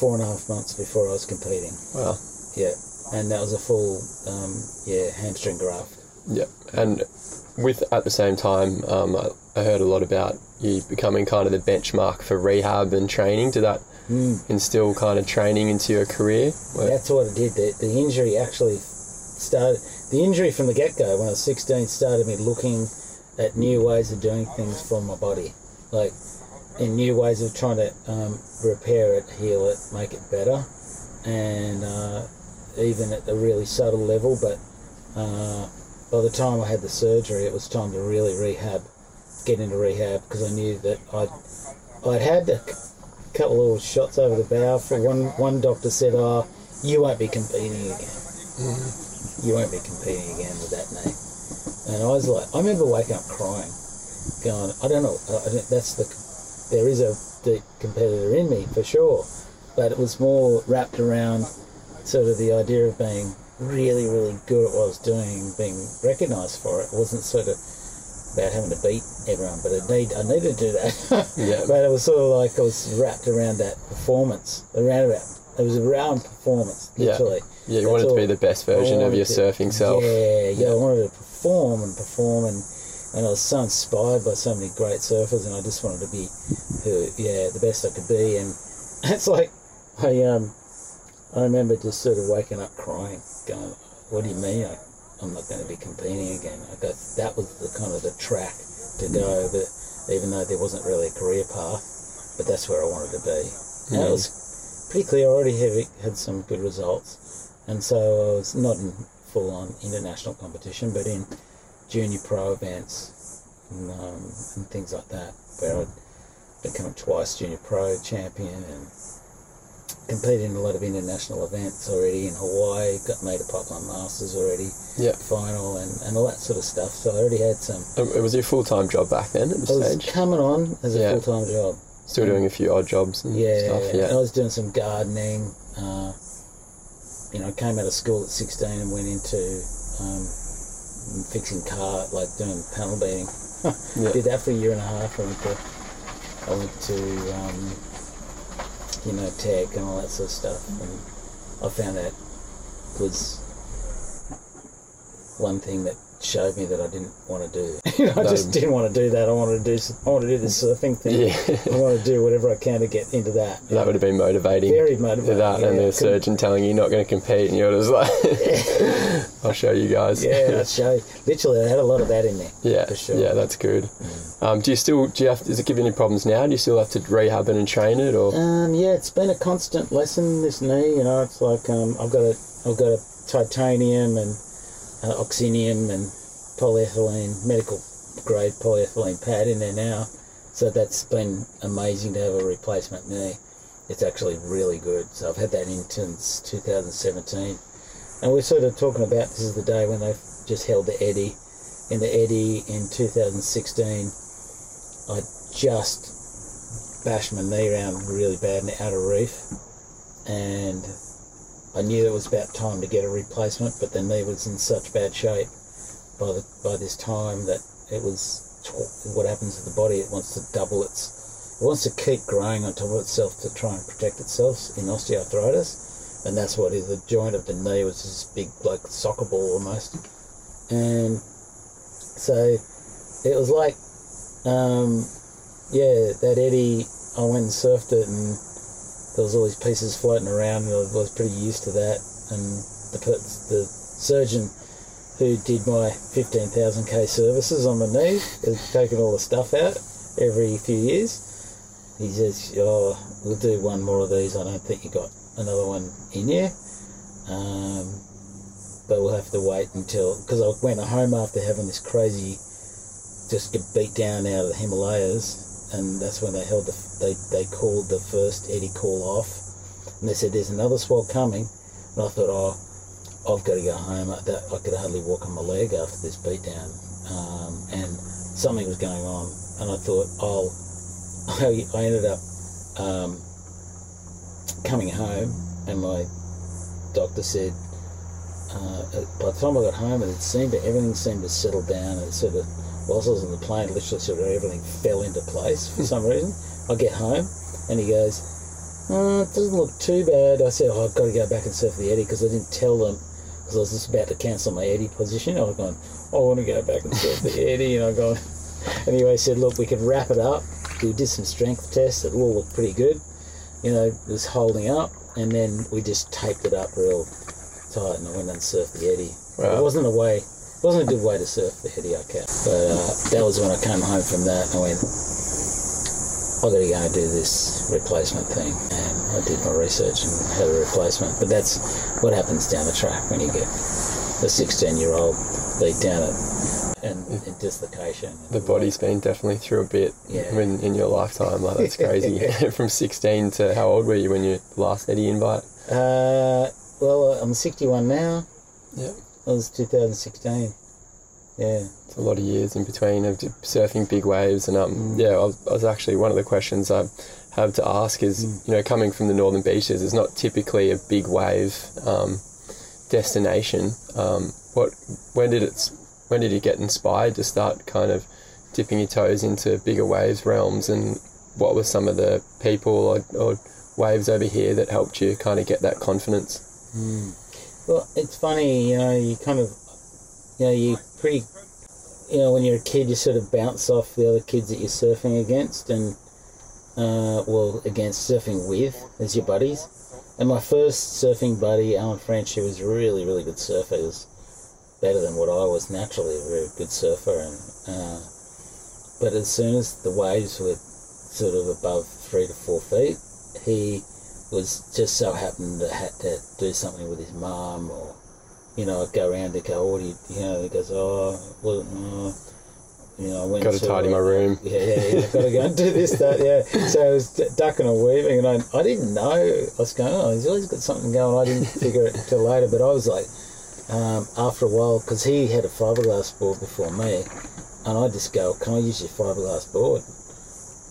[SPEAKER 3] four and a half months before I was competing.
[SPEAKER 1] Wow.
[SPEAKER 3] Yeah, and that was a full, um, yeah, hamstring graft.
[SPEAKER 1] Yeah. And with, at the same time, um, I, I heard a lot about you becoming kind of the benchmark for rehab and training. Did that
[SPEAKER 3] Mm.
[SPEAKER 1] instill kind of training into your career? Where-
[SPEAKER 3] That's what it did. The, the injury actually started. The injury from the get go when I was 16 started me looking at new ways of doing things for my body, like in new ways of trying to um, repair it, heal it, make it better, and uh, even at a really subtle level. But uh, by the time I had the surgery, it was time to really rehab, get into rehab because I knew that I'd I'd had a couple of little shots over the bow. For one, one doctor said, "Oh, you won't be competing again. Mm-hmm. You won't be competing again with that knee." And I was like, I remember waking up crying, going, "I don't know. I don't, that's the. There is a deep competitor in me for sure, but it was more wrapped around sort of the idea of being really, really good at what I was doing, being recognised for it. It wasn't sort of about having to beat everyone, but I need I needed to do that. [laughs]
[SPEAKER 1] Yeah. [laughs]
[SPEAKER 3] but it was sort of like I was wrapped around that performance, around about. It was around performance,
[SPEAKER 1] Yeah.
[SPEAKER 3] literally.
[SPEAKER 1] Yeah, you
[SPEAKER 3] That's
[SPEAKER 1] wanted to be the best version of your
[SPEAKER 3] to-
[SPEAKER 1] surfing self.
[SPEAKER 3] Yeah, yeah,
[SPEAKER 1] Yeah.
[SPEAKER 3] I wanted to perform and perform, and and I was so inspired by so many great surfers, and I just wanted to be, who, yeah, the best I could be, and [laughs] it's like I um I remember just sort of waking up crying, going, "What do you mean? I, I'm not going to be competing again?" I go, that was the kind of the track to go, but even though there wasn't really a career path, but that's where I wanted to be. And it was pretty clear. I already had had some good results, and so I was not in full on international competition, but in junior pro events and, um, and things like that, where I'd become twice junior pro champion and competed in a lot of international events already in Hawaii, got made a Pipe Masters already,
[SPEAKER 1] Yeah.
[SPEAKER 3] final, and, and all that sort of stuff. So I already had some.
[SPEAKER 1] Um, It was your full time job back then at
[SPEAKER 3] I was
[SPEAKER 1] stage?
[SPEAKER 3] coming on as a
[SPEAKER 1] Yeah.
[SPEAKER 3] full time job.
[SPEAKER 1] Still doing a few odd jobs and
[SPEAKER 3] Yeah,
[SPEAKER 1] stuff?
[SPEAKER 3] and I was doing some gardening. Uh, you know, I came out of school at 16 and went into um, fixing car, like doing panel beating. [laughs]
[SPEAKER 1] Yeah.
[SPEAKER 3] Did that for a year and a half. I went to, I went to, um, you know, tech and all that sort of stuff, and I found that was one thing that showed me that I didn't want to do. [laughs] You know, I just didn't want to do that. I wanted to do. I wanted to do the surfing thing.
[SPEAKER 1] Yeah.
[SPEAKER 3] I want to do whatever I can to get into that.
[SPEAKER 1] That would have been motivating.
[SPEAKER 3] Very motivating,
[SPEAKER 1] That and the surgeon telling you you're not going to compete, and you're just like, [laughs] "I'll show you guys."
[SPEAKER 3] Yeah, I'd show. you. Literally, I had a lot of that in there.
[SPEAKER 1] Yeah,
[SPEAKER 3] for sure.
[SPEAKER 1] yeah, that's good. Um, do you still do you have does it give you any problems now? Do you still have to rehab it and train it, or
[SPEAKER 3] Um, yeah, it's been a constant lesson. This knee, you know, it's like um, I've got a, I've got a titanium and uh, oxinium and polyethylene, medical grade polyethylene pad in there now. So that's been amazing to have a replacement knee. It's actually really good. So I've had that in since 2017, and we're sort of talking about this is the day when they've just held the Eddie. In the Eddie in 2016, I just bashed my knee around really bad in the outer reef, and I knew it was about time to get a replacement, but the knee was in such bad shape by the by this time that it was what happens to the body. It wants to double its, it wants to keep growing on top of itself to try and protect itself in osteoarthritis, and that's what is the joint of the knee was this big like soccer ball almost, and so it was like, um, yeah, that Eddie. I went and surfed it and there was all these pieces floating around, and I was pretty used to that. And the the surgeon who did my 15,000k services on my knee has taken all the stuff out every few years. He says, "Oh, we'll do one more of these. I don't think you got another one in here." um, but we'll have to wait until because I went home after having this crazy, just get beat down out of the Himalayas." And that's when they held the they they called the first Eddie call off, and they said there's another swell coming, and I thought oh I've got to go home. I, that, I could hardly walk on my leg after this beatdown, um, and something was going on, and I thought I'll [laughs] I, I ended up um, coming home, and my doctor said. Uh, by the time I got home, it seemed to everything seemed to settle down, and sort of whilst I was on the plane, literally sort of everything fell into place for some reason. I get home and he goes, oh, it doesn't look too bad. I said, oh, I've got to go back and surf the eddy because I didn't tell them because I was just about to cancel my eddy position. I was going, I want to go back and surf the eddy," And I go, anyway, he said, look, we can wrap it up. We did some strength tests. It all looked pretty good. You know, it was holding up. And then we just taped it up real tight and I went and surfed the eddy.
[SPEAKER 1] Wow.
[SPEAKER 3] It wasn't a way it wasn't a good way to surf the I kept. But uh, that was when I came home from that and I went, I've got to go and do this replacement thing. And I did my research and had a replacement. But that's what happens down the track when you get a 16 year old beat down at, and, and dislocation.
[SPEAKER 1] the body's been definitely through a bit
[SPEAKER 3] Yeah.
[SPEAKER 1] in, in your lifetime? Like that's crazy. [laughs] [laughs] From 16 to how old were you when you last Eddie invite?
[SPEAKER 3] Uh, well, I'm 61 now.
[SPEAKER 1] Yeah.
[SPEAKER 3] That was 2016. Yeah.
[SPEAKER 1] It's a lot of years in between of surfing big waves and um yeah I was, I was actually one of the questions I have to ask is you know coming from the northern beaches it's not typically a big wave um, destination. Um, what when did it when did you get inspired to start kind of dipping your toes into bigger waves realms? And what were some of the people or, or waves over here that helped you kind of get that confidence
[SPEAKER 3] Well, it's funny, you know, you kind of, you know, you pretty, you know, when you're a kid, you sort of bounce off the other kids that you're surfing against and, uh, well, against surfing with as your buddies. And my first surfing buddy, Alan French, who was a really, really good surfer. He was better than what I was naturally, a very good surfer. And, uh, but as soon as the waves were sort of above three to four feet, he was just so happened to had to do something with his mum or you know I'd go around to go what do you you know? He goes oh well uh, you know I went
[SPEAKER 1] Got to tidy my room.
[SPEAKER 3] yeah yeah, yeah got to go and do this that yeah. So I was d- ducking and weaving and I, I didn't know I was going oh he's always got something going I didn't figure it till later but I was like um, after a while because he had a fiberglass board before me and I just go can I use your fiberglass board?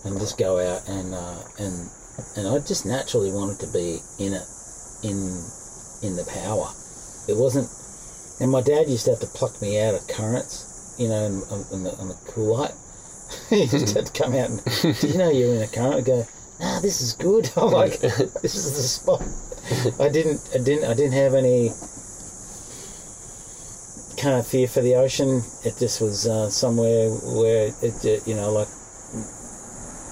[SPEAKER 3] And just go out and uh, and and I just naturally wanted to be in it, in in the power. It wasn't, and my dad used to have to pluck me out of currents, you know, in, in the, on the cool light. [laughs] he just had to come out and, do you know you're in a current? I go, nah, this is good. [laughs] I'm like, [laughs] this is the spot. I didn't, I didn't, I didn't have any can't fear for the ocean. It just was uh, somewhere where it, you know, like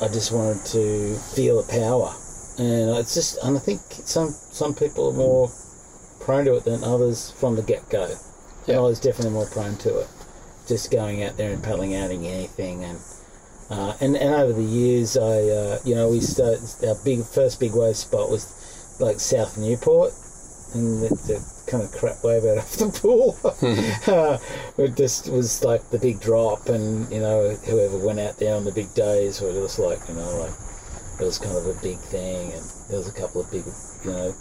[SPEAKER 3] I just wanted to feel the power, and it's just, and I think some some people are more prone to it than others from the get go. And I was definitely more prone to it, just going out there and paddling out in anything, and uh, and and over the years, I uh, you know we started our big first big wave spot was like South Newport, and the, the kind of crap wave out of the pool. [laughs] uh, it just was like the big drop, and you know whoever went out there on the big days were just like you know like it was kind of a big thing, and there was a couple of big you know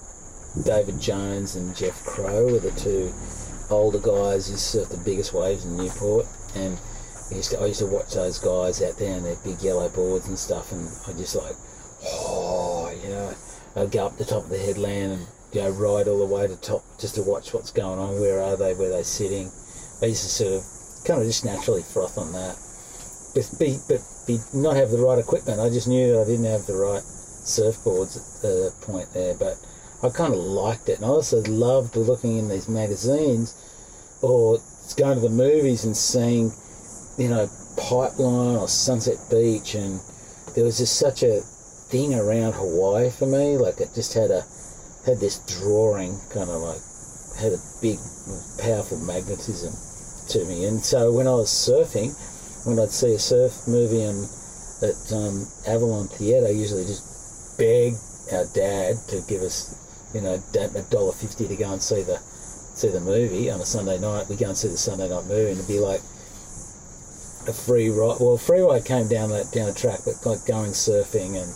[SPEAKER 3] David Jones and Jeff Crow were the two older guys. Who surfed the biggest waves in Newport, and I used to I used to watch those guys out there on their big yellow boards and stuff, and I just like, oh, you know, I'd go up the top of the headland and go ride all the way to top just to watch what's going on. Where are they? Where are they sitting? I used to sort of kind of just naturally froth on that, but be but be not have the right equipment. I just knew that I didn't have the right surfboards at the point there, but I kind of liked it, and I also loved looking in these magazines or going to the movies and seeing, you know, Pipeline or Sunset Beach, and there was just such a thing around Hawaii for me. Like it just had a had this drawing, kind of like had a big, powerful magnetism to me. And so when I was surfing, when I'd see a surf movie on at um, Avalon Theatre, I usually just beg our dad to give us, you know, a dollar fifty to go and see the see the movie on a Sunday night. We go and see the Sunday night movie, and it'd be like a free ride. Well, free ride came down that down the track, but like going surfing and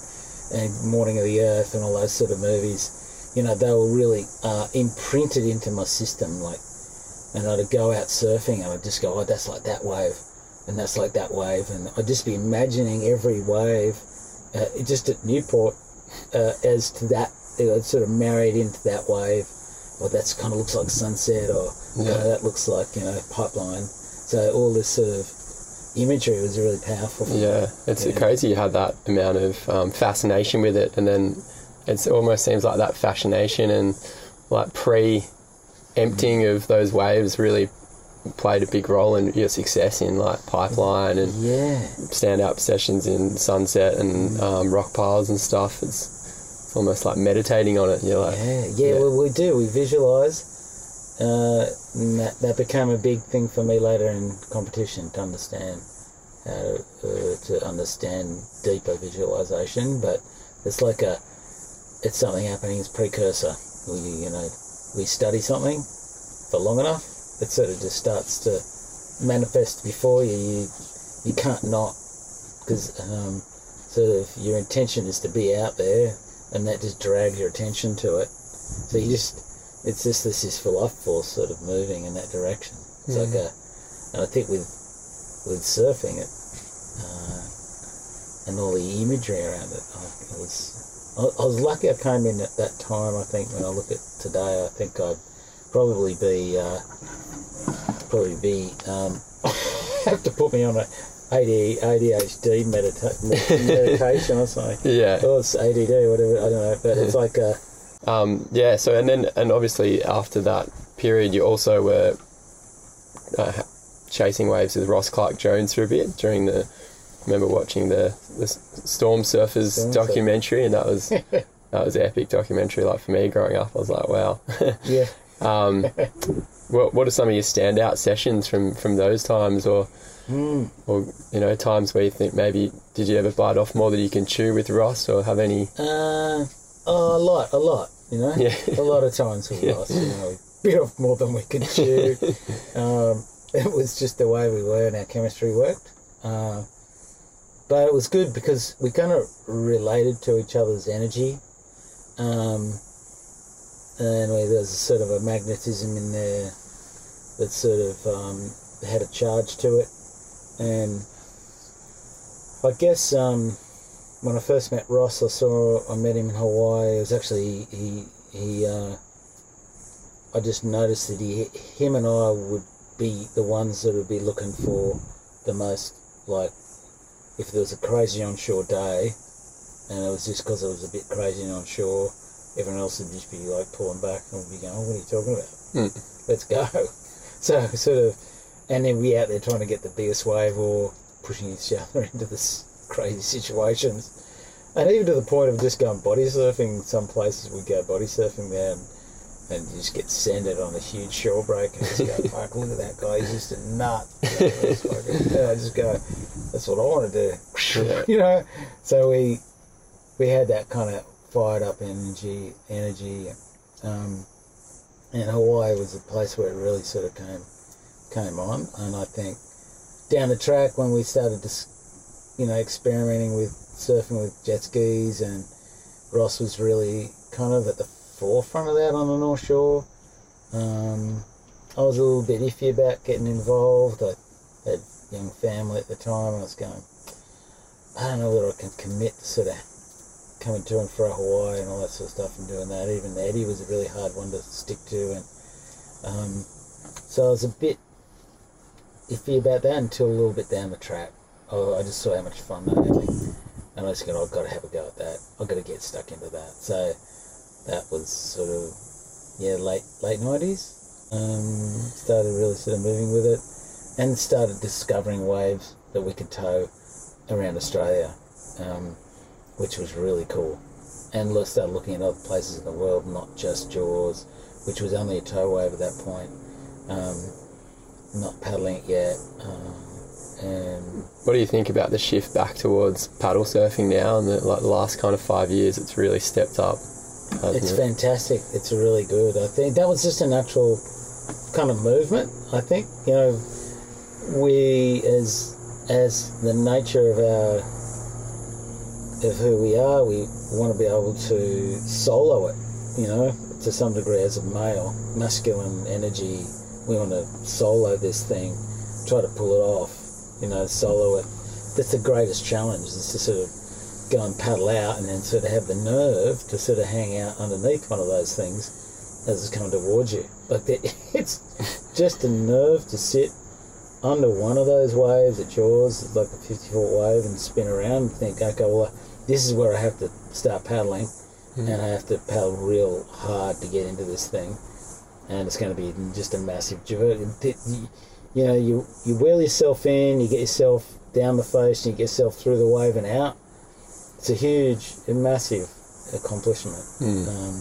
[SPEAKER 3] and Morning of the Earth and all those sort of movies, you know, they were really uh, imprinted into my system. Like, and I'd go out surfing and I'd just go, oh, that's like that wave, and that's like that wave, and I'd just be imagining every wave, uh, just at Newport, uh, as to that, you know, sort of married into that wave, or that's kind of looks like sunset, or you know,
[SPEAKER 1] Yeah.
[SPEAKER 3] that looks like you know pipeline. So all this sort of imagery was really powerful. For me.
[SPEAKER 1] Yeah, it's
[SPEAKER 3] Yeah.
[SPEAKER 1] crazy you had that amount of um, fascination with it, and then it almost seems like that fascination and like pre emptying of those waves really played a big role in your success in like pipeline and
[SPEAKER 3] Yeah.
[SPEAKER 1] standout sessions in sunset and um, rock piles and stuff. It's, it's almost like meditating on it. You're like,
[SPEAKER 3] Yeah, yeah,
[SPEAKER 1] Yeah.
[SPEAKER 3] well, we do. We visualize. Uh, and that, that became a big thing for me later in competition to understand how to, uh, to understand deeper visualization. But it's like a, it's something happening as precursor. We, you know, we study something for long enough, it sort of just starts to manifest before you. You, you can't not, because um, sort of your intention is to be out there, and that just drags your attention to it. So you just, it's just this this life force sort of moving in that direction. It's like a, and I think with with surfing it, uh, and all the imagery around it, I, it was. I, I was lucky I came in at that time. I think when I look at today, I think I'd probably be uh, probably be um, [laughs] have to put me on a AD, ADHD medita- medication or something. [laughs]
[SPEAKER 1] yeah.
[SPEAKER 3] Oh, it's ADD, whatever. I don't know, but it's like a
[SPEAKER 1] Um, yeah, so and then and obviously after that period, you also were uh, chasing waves with Ross Clarke Jones for a bit during the. Remember watching the the Storm Surfers
[SPEAKER 3] Storm Surfers.
[SPEAKER 1] documentary, and that was [laughs] that was epic documentary. Like for me growing up, I was like, wow. [laughs]
[SPEAKER 3] yeah.
[SPEAKER 1] um, what what are some of your standout sessions from from those times, or
[SPEAKER 3] Hmm.
[SPEAKER 1] or you know times where you think maybe did you ever bite off more than you can chew with Ross, or have any?
[SPEAKER 3] Uh, oh, a lot, a lot. You know,
[SPEAKER 1] Yeah.
[SPEAKER 3] a lot of times we [laughs]
[SPEAKER 1] Yeah.
[SPEAKER 3] lost. You know, bit off more than we could chew. um, it was just the way we were and our chemistry worked. Uh, but it was good because we kind of related to each other's energy. Um, and we, there was a sort of a magnetism in there that sort of um, had a charge to it. And I guess um, when I first met Ross, I saw I met him in Hawaii. It was actually he he. Uh, I just noticed that he him and I would be the ones that would be looking for the most like if there was a crazy onshore day, and it was just because it was a bit crazy on shore. Everyone else would just be like pulling back and would be going, "Oh, "What are you talking about?
[SPEAKER 1] Hmm.
[SPEAKER 3] Let's go." [laughs] so sort of, and then we out there trying to get the biggest wave or pushing each other [laughs] into this crazy situations. And even to the point of just going body surfing, some places we go body surfing there and, and you just get sanded on a huge shore break and just go, [laughs] fuck, look at that guy, he's just a nut. [laughs] You know, it's and I just go, that's what I want to do.
[SPEAKER 1] Yeah. [laughs]
[SPEAKER 3] you know? So we we had that kind of fired up energy, energy. Um, and Hawaii was a place where it really sort of came came on. And I think down the track when we started, to, you know, experimenting with surfing with jet skis, and Ross was really kind of at the forefront of that on the North Shore. Um, I was a little bit iffy about getting involved. I had young family at the time. I was going, I don't know whether I can commit to sort of coming to and fro Hawaii and all that sort of stuff and doing that. Even Eddie was a really hard one to stick to, and um, so I was a bit iffy about that until a little bit down the track. Oh, I just saw how much fun that had, and I just go, I've got to have a go at that. I've got to get stuck into that. So that was sort of yeah late late nineties. Um, started really sort of moving with it, and started discovering waves that we could tow around Australia. Um, which was really cool. And started looking at other places in the world, not just Jaws, which was only a tow wave at that point. Um, not paddling it yet. Um, and
[SPEAKER 1] What do you think about the shift back towards paddle surfing now? And the, like the last kind of five years, it's really stepped up.
[SPEAKER 3] It's
[SPEAKER 1] it?
[SPEAKER 3] fantastic. It's really good. I think that was just a natural kind of movement. I think you know we as as the nature of our of who we are, we want to be able to solo it. You know, to some degree as a male, masculine energy. We want to solo this thing, try to pull it off. You know, solo it. That's the greatest challenge. Is to sort of go and paddle out and then sort of have the nerve to sort of hang out underneath one of those things as it's coming towards you. Like [laughs] it's just a nerve to sit under one of those waves at Jaws, like a 50 foot wave, and spin around and think, okay, well, this is where I have to start paddling, hmm. and I have to paddle real hard to get into this thing, and it's going to be just a massive you know, you, you wheel yourself in, you get yourself down the face, and you get yourself through the wave and out. It's a huge, a massive accomplishment.
[SPEAKER 1] Mm.
[SPEAKER 3] Um,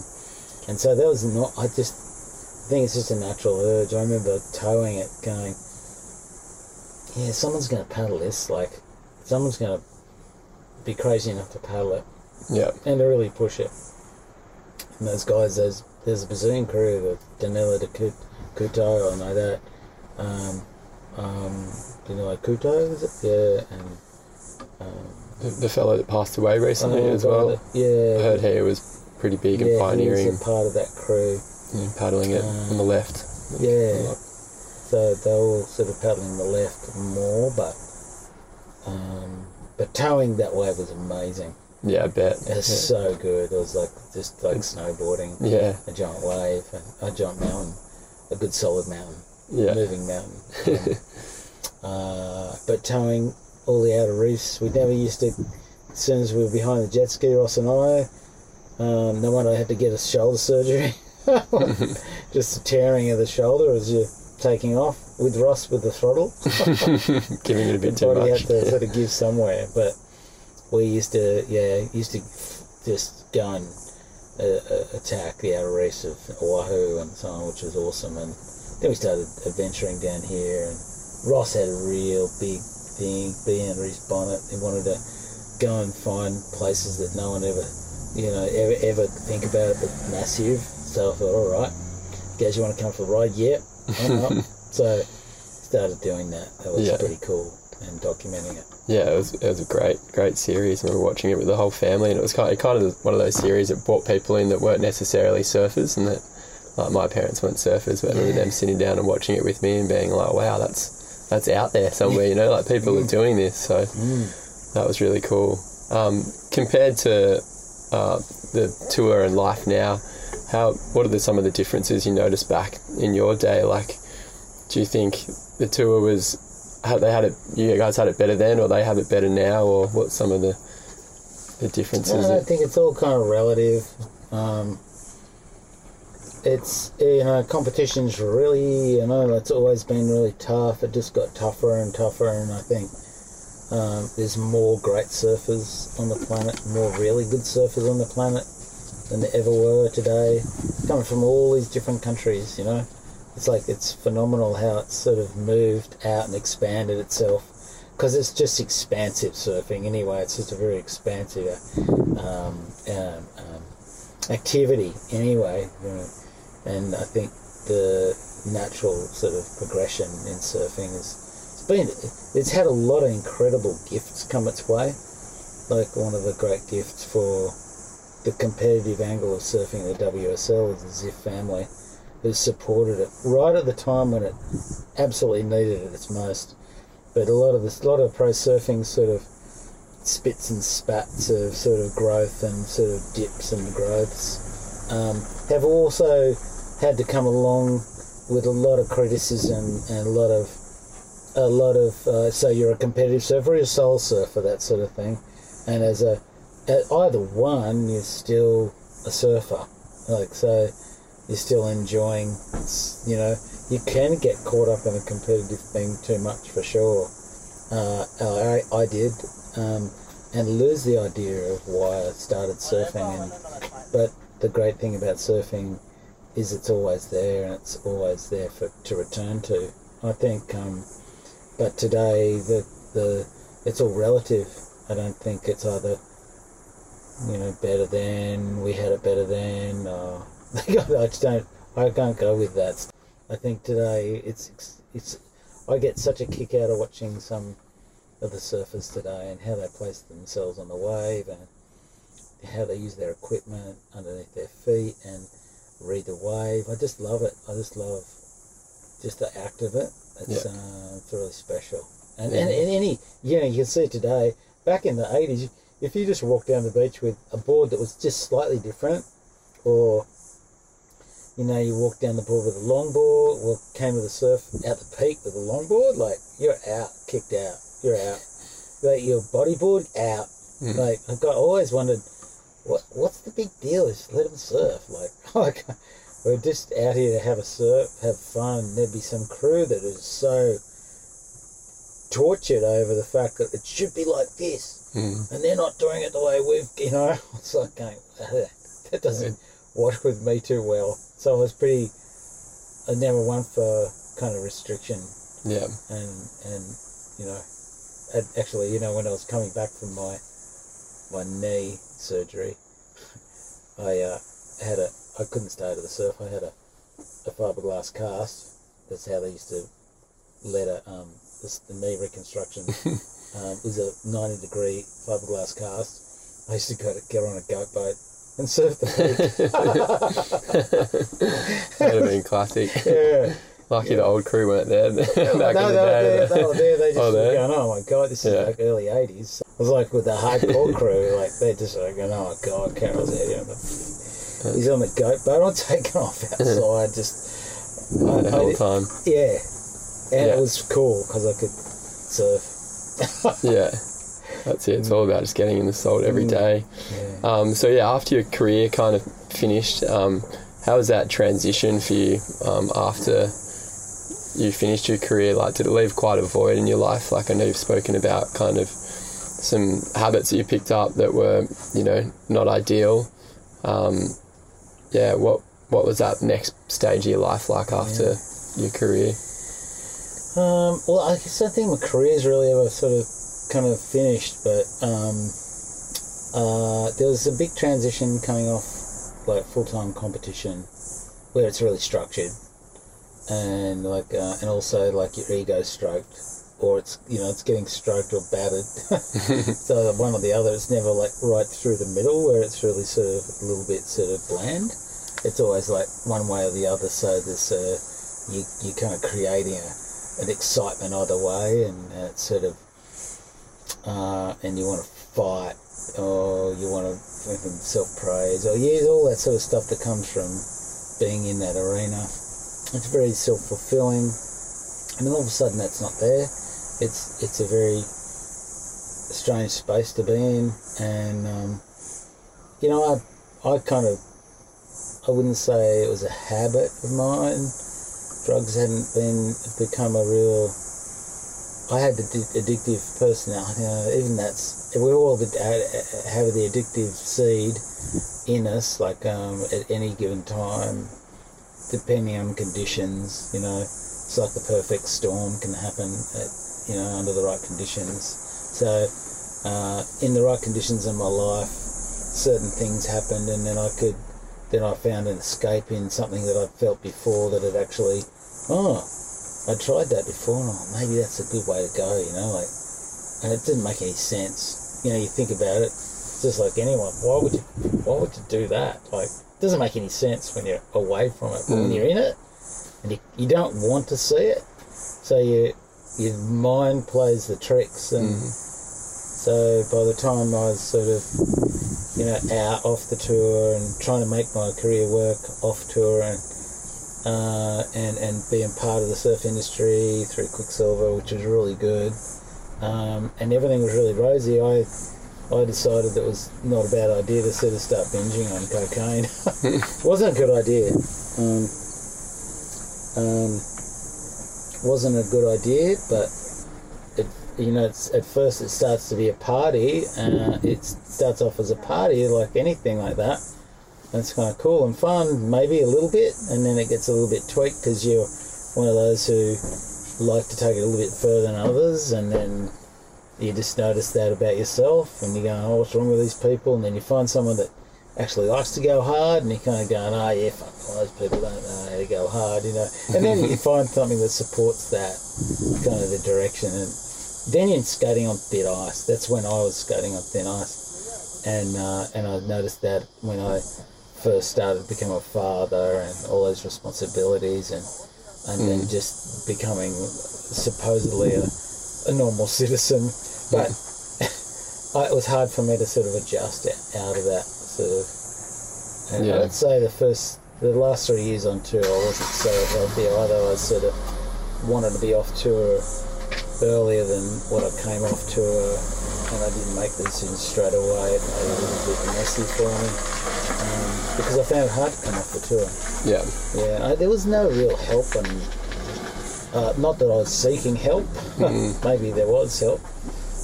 [SPEAKER 3] and so that was not, I just I think it's just a natural urge. I remember towing it going, yeah, someone's going to paddle this. Like, someone's going to be crazy enough to paddle it
[SPEAKER 1] Yeah.
[SPEAKER 3] and to really push it. And those guys, those, there's a Brazilian crew, the Danilo de Couto, I know that. Um, um, Danilo Couto, is it? Yeah, and um,
[SPEAKER 1] The, fellow that passed away recently
[SPEAKER 3] oh,
[SPEAKER 1] as well.
[SPEAKER 3] Yeah,
[SPEAKER 1] I heard he was pretty big
[SPEAKER 3] yeah,
[SPEAKER 1] and
[SPEAKER 3] he
[SPEAKER 1] pioneering
[SPEAKER 3] was a part of that crew.
[SPEAKER 1] and paddling it
[SPEAKER 3] Uh,
[SPEAKER 1] on the left.
[SPEAKER 3] Yeah. So they were sort of paddling the left more, but um, but towing that wave was amazing.
[SPEAKER 1] Yeah, I bet.
[SPEAKER 3] It was so good. It was like just like snowboarding,
[SPEAKER 1] Yeah.
[SPEAKER 3] a giant wave, a, a giant mountain, a good solid mountain,
[SPEAKER 1] Yeah.
[SPEAKER 3] moving mountain. [laughs] Um, uh, but towing all the outer reefs, we never used to. As soon as we were behind the jet ski, Ross and I, um, no wonder I had to get a shoulder surgery. [laughs] Just the tearing of the shoulder as you're taking off with Ross with the throttle. [laughs]
[SPEAKER 1] Giving it a bit too much.
[SPEAKER 3] had to sort of give somewhere. But we used to, yeah, used to just go and uh, uh, attack the outer reefs of Oahu and so on, which was awesome. And then we started adventuring down here. And Ross had a real big thing, being under his bonnet. He wanted to go and find places that no one ever, you know, ever ever think about, but massive. So I thought, all right, guys, you want to come for the ride? Yep. [laughs] So started doing that. That was
[SPEAKER 1] Yeah.
[SPEAKER 3] pretty cool and documenting it.
[SPEAKER 1] Yeah, it was, it was a great, great series. We were watching it with the whole family, and it was kind of, kind of one of those series that brought people in that weren't necessarily surfers, and that like my parents weren't surfers, but I remember
[SPEAKER 3] Yeah.
[SPEAKER 1] them sitting down and watching it with me and being like, "Wow, that's that's out there somewhere," you know, like people are doing this. So that was really cool. Um, compared to uh, the tour and life now, how what are the, some of the differences you noticed back in your day? Like, do you think the tour was had they had it? You guys had it better then, or they have it better now, or what's some of the the differences?
[SPEAKER 3] Well, I think it's all kind of relative. Um, it's you know competition's really you know it's always been really tough. It just got tougher and tougher, and I think um, there's more great surfers on the planet, more really good surfers on the planet than there ever were today. Coming from all these different countries, you know, it's like it's phenomenal how it's sort of moved out and expanded itself because it's just expansive surfing anyway. It's just a very expansive um, um, um, activity anyway, you know. And I think the natural sort of progression in surfing is it's been it's had a lot of incredible gifts come its way. Like one of the great gifts for the competitive angle of surfing the WSL is the Ziff family, who supported it right at the time when it absolutely needed it its most but a lot of this, a lot of pro surfing sort of spits and spats of sort of growth and sort of dips and growths um, have also had to come along with a lot of criticism and a lot of a lot of uh, so you're a competitive surfer, you're a soul surfer, that sort of thing, and as a either one, you're still a surfer, like so you're still enjoying, you know, you can get caught up in a competitive thing too much for sure. Uh, I, I did, um, and lose the idea of why I started surfing. And but the great thing about surfing is it's always there, and it's always there for to return to. I think, um, but today the the it's all relative. I don't think it's either you know better than we had it better than. [laughs] I just don't. I can't go with that. I think today it's it's I get such a kick out of watching some of the surfers today and how they place themselves on the wave and how they use their equipment underneath their feet and read the wave. I just love it. I just love just the act of it. It's
[SPEAKER 1] Yeah.
[SPEAKER 3] uh, it's really special. And,
[SPEAKER 1] Yeah.
[SPEAKER 3] and and any you know you can see today back in the eighties if you just walked down the beach with a board that was just slightly different or you know, you walk down the board with a longboard, or came with a surf out the peak with a longboard, like you're out, kicked out, you're out. Like your bodyboard out.
[SPEAKER 1] Mm.
[SPEAKER 3] Like I got always wondered, what what's the big deal? Just let them surf. Like, [laughs] like we're just out here to have a surf, have fun. There'd be some crew that is so tortured over the fact that it should be like this,
[SPEAKER 1] Mm.
[SPEAKER 3] and they're not doing it the way we've, [laughs] you know. It's like going, that doesn't work with me too well. So I was pretty. I never one for kind of restriction
[SPEAKER 1] Yeah.
[SPEAKER 3] and and you know, actually, you know, when I was coming back from my my knee surgery, [laughs] I uh, had a I couldn't stay to the surf. I had a a fiberglass cast. That's how they used to let a um this, the knee reconstruction. [laughs] um, it was a ninety degree fiberglass cast. I used to go to get on a goat boat and surf the [laughs] beach.
[SPEAKER 1] That'd have been classic.
[SPEAKER 3] yeah.
[SPEAKER 1] Lucky the old crew weren't there back
[SPEAKER 3] no,
[SPEAKER 1] in the
[SPEAKER 3] they, were there, they were there. They just
[SPEAKER 1] Oh,
[SPEAKER 3] were going, "Oh my god, this is
[SPEAKER 1] Yeah.
[SPEAKER 3] like early '80s." Was like with the hardcore crew, like they're just like going, "Oh my god, Carroll's here." But he's on the goat boat. I'm taking off [laughs] outside. Just
[SPEAKER 1] the
[SPEAKER 3] I- I
[SPEAKER 1] whole time.
[SPEAKER 3] yeah, and
[SPEAKER 1] Yeah.
[SPEAKER 3] it was cool because I could surf. [laughs]
[SPEAKER 1] Yeah. That's it. It's all about just getting in the salt every
[SPEAKER 3] Mm. Yeah.
[SPEAKER 1] Um, so yeah, after your career kind of finished, um, how was that transition for you um, after you finished your career? Like, did it leave quite a void in your life? Like, I know you've spoken about kind of some habits that you picked up that were, you know, not ideal. Um, yeah, what what was that next stage of your life like after your career?
[SPEAKER 3] Um, well, I guess I think my career's really ever sort of kind of finished, but um, uh, there was a big transition coming off like full time competition where it's really structured and like uh, and also like your ego stroked or it's you know it's getting stroked or battered. [laughs] So one or the other it's never like right through the middle where it's really sort of a little bit sort of bland. It's always like one way or the other so uh, you, you're kind of creating a, an excitement either way and, and it's sort of uh, and you want to fight or you want to self-praise or yeah all that sort of stuff that comes from being in that arena. It's very self-fulfilling. And then all of a sudden that's not there it's it's a very strange space to be in and um, you know I, I kind of I wouldn't say it was a habit of mine. Drugs hadn't been become a real. I had the addictive personality. You know, even that's we all have the addictive seed in us. Like um, at any given time, depending on conditions, you know, it's like the perfect storm can happen. At, you know, under the right conditions. So, uh, in the right conditions in my life, certain things happened, and then I could, then I found an escape in something that I'd felt before that had actually, oh, I tried that before, and oh, maybe that's a good way to go, you know, like, and it didn't make any sense. You know, you think about it, just like anyone. Why would you, why would you do that? Like, it doesn't make any sense when you're away from it, but when
[SPEAKER 1] Mm.
[SPEAKER 3] you're in it, and you, you don't want to see it, so you, your mind plays the tricks, and so by the time I was sort of, you know, out off the tour and trying to make my career work off tour and uh, and and being part of the surf industry through Quiksilver, which was really good, um, and everything was really rosy. I I decided that it was not a bad idea to sort of start binging on cocaine. [laughs] it wasn't a good idea. Um, um, wasn't a good idea, but it, you know, it's, at first it starts to be a party. Uh, it starts off as a party, like anything like that. That's kind of cool and fun, maybe a little bit, and then it gets a little bit tweaked because you're one of those who like to take it a little bit further than others, and then you just notice that about yourself, and you're going, "Oh, what's wrong with these people?" And then you find someone that actually likes to go hard, and you're kind of going, "Oh, yeah, fuck, those people don't know how to go hard," you know. And then you [laughs] find something that supports that kind of the direction, and then you're skating on thin ice. That's when I was skating on thin ice, and uh, and I noticed that when I first started become a father and all those responsibilities, and and then just becoming supposedly a, a normal [laughs] citizen, but. [laughs] I, it was hard for me to sort of adjust out of that And
[SPEAKER 1] Yeah.
[SPEAKER 3] I'd say the first, the last three years on tour, I wasn't so healthy either. I sort of wanted to be off tour earlier than what I came off tour, and I didn't make the decision straight away. It made it a little bit messy for me um, because I found it hard to come off the tour.
[SPEAKER 1] Yeah.
[SPEAKER 3] Yeah, I, there was no real help, and uh, not that I was seeking help. [laughs] Maybe there was help.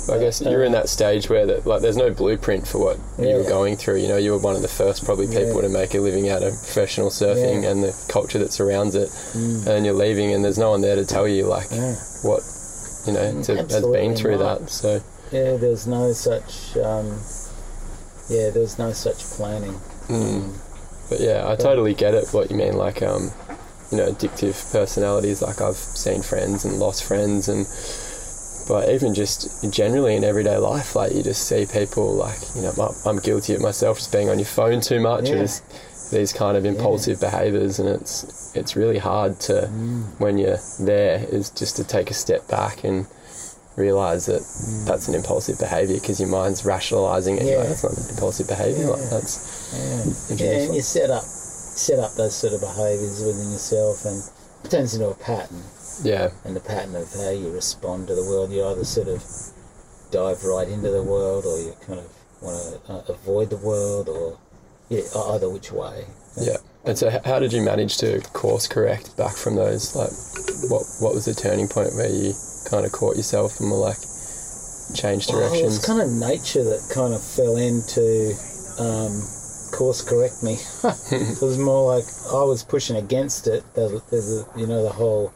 [SPEAKER 1] I guess you're in that stage where that like there's no blueprint for what you were going through. You know, you were one of the first probably people
[SPEAKER 3] Yeah.
[SPEAKER 1] to make a living out of professional surfing
[SPEAKER 3] Yeah.
[SPEAKER 1] and the culture that surrounds it. And you're leaving, and there's no one there to tell you like
[SPEAKER 3] Yeah.
[SPEAKER 1] what you know to, has been through
[SPEAKER 3] not.
[SPEAKER 1] that. So
[SPEAKER 3] Yeah, there's no such. Um, yeah, there was no such planning.
[SPEAKER 1] Mm. But yeah, I totally get it. What you mean, like um, you know, addictive personalities. Like I've seen friends and lost friends, and but even just generally in everyday life, like you just see people like you know, I'm- I'm guilty of myself just being on your phone too much.
[SPEAKER 3] Yeah.
[SPEAKER 1] These kind of impulsive behaviours, and it's it's really hard to mm. when you're there is just to take a step back and realize that mm. that's an impulsive behaviour because your mind's rationalising it. You're like,
[SPEAKER 3] Yeah.
[SPEAKER 1] that's not an impulsive behaviour. Like
[SPEAKER 3] Yeah.
[SPEAKER 1] that's
[SPEAKER 3] Yeah, yeah and you set up set up those sort of behaviours within yourself, and it turns into a pattern.
[SPEAKER 1] Yeah.
[SPEAKER 3] And the pattern of how you respond to the world, you either sort of dive right into the world, or you kind of want to uh, avoid the world, or yeah, either which way.
[SPEAKER 1] Yeah. And so, how did you manage to course correct back from those? Like, what what was the turning point where you kind of caught yourself and were like, change
[SPEAKER 3] Well, it was
[SPEAKER 1] directions?
[SPEAKER 3] kind of nature that kind of fell into um, course correct me. [laughs] it was more like I was pushing against it. There's, there's a, you know the whole.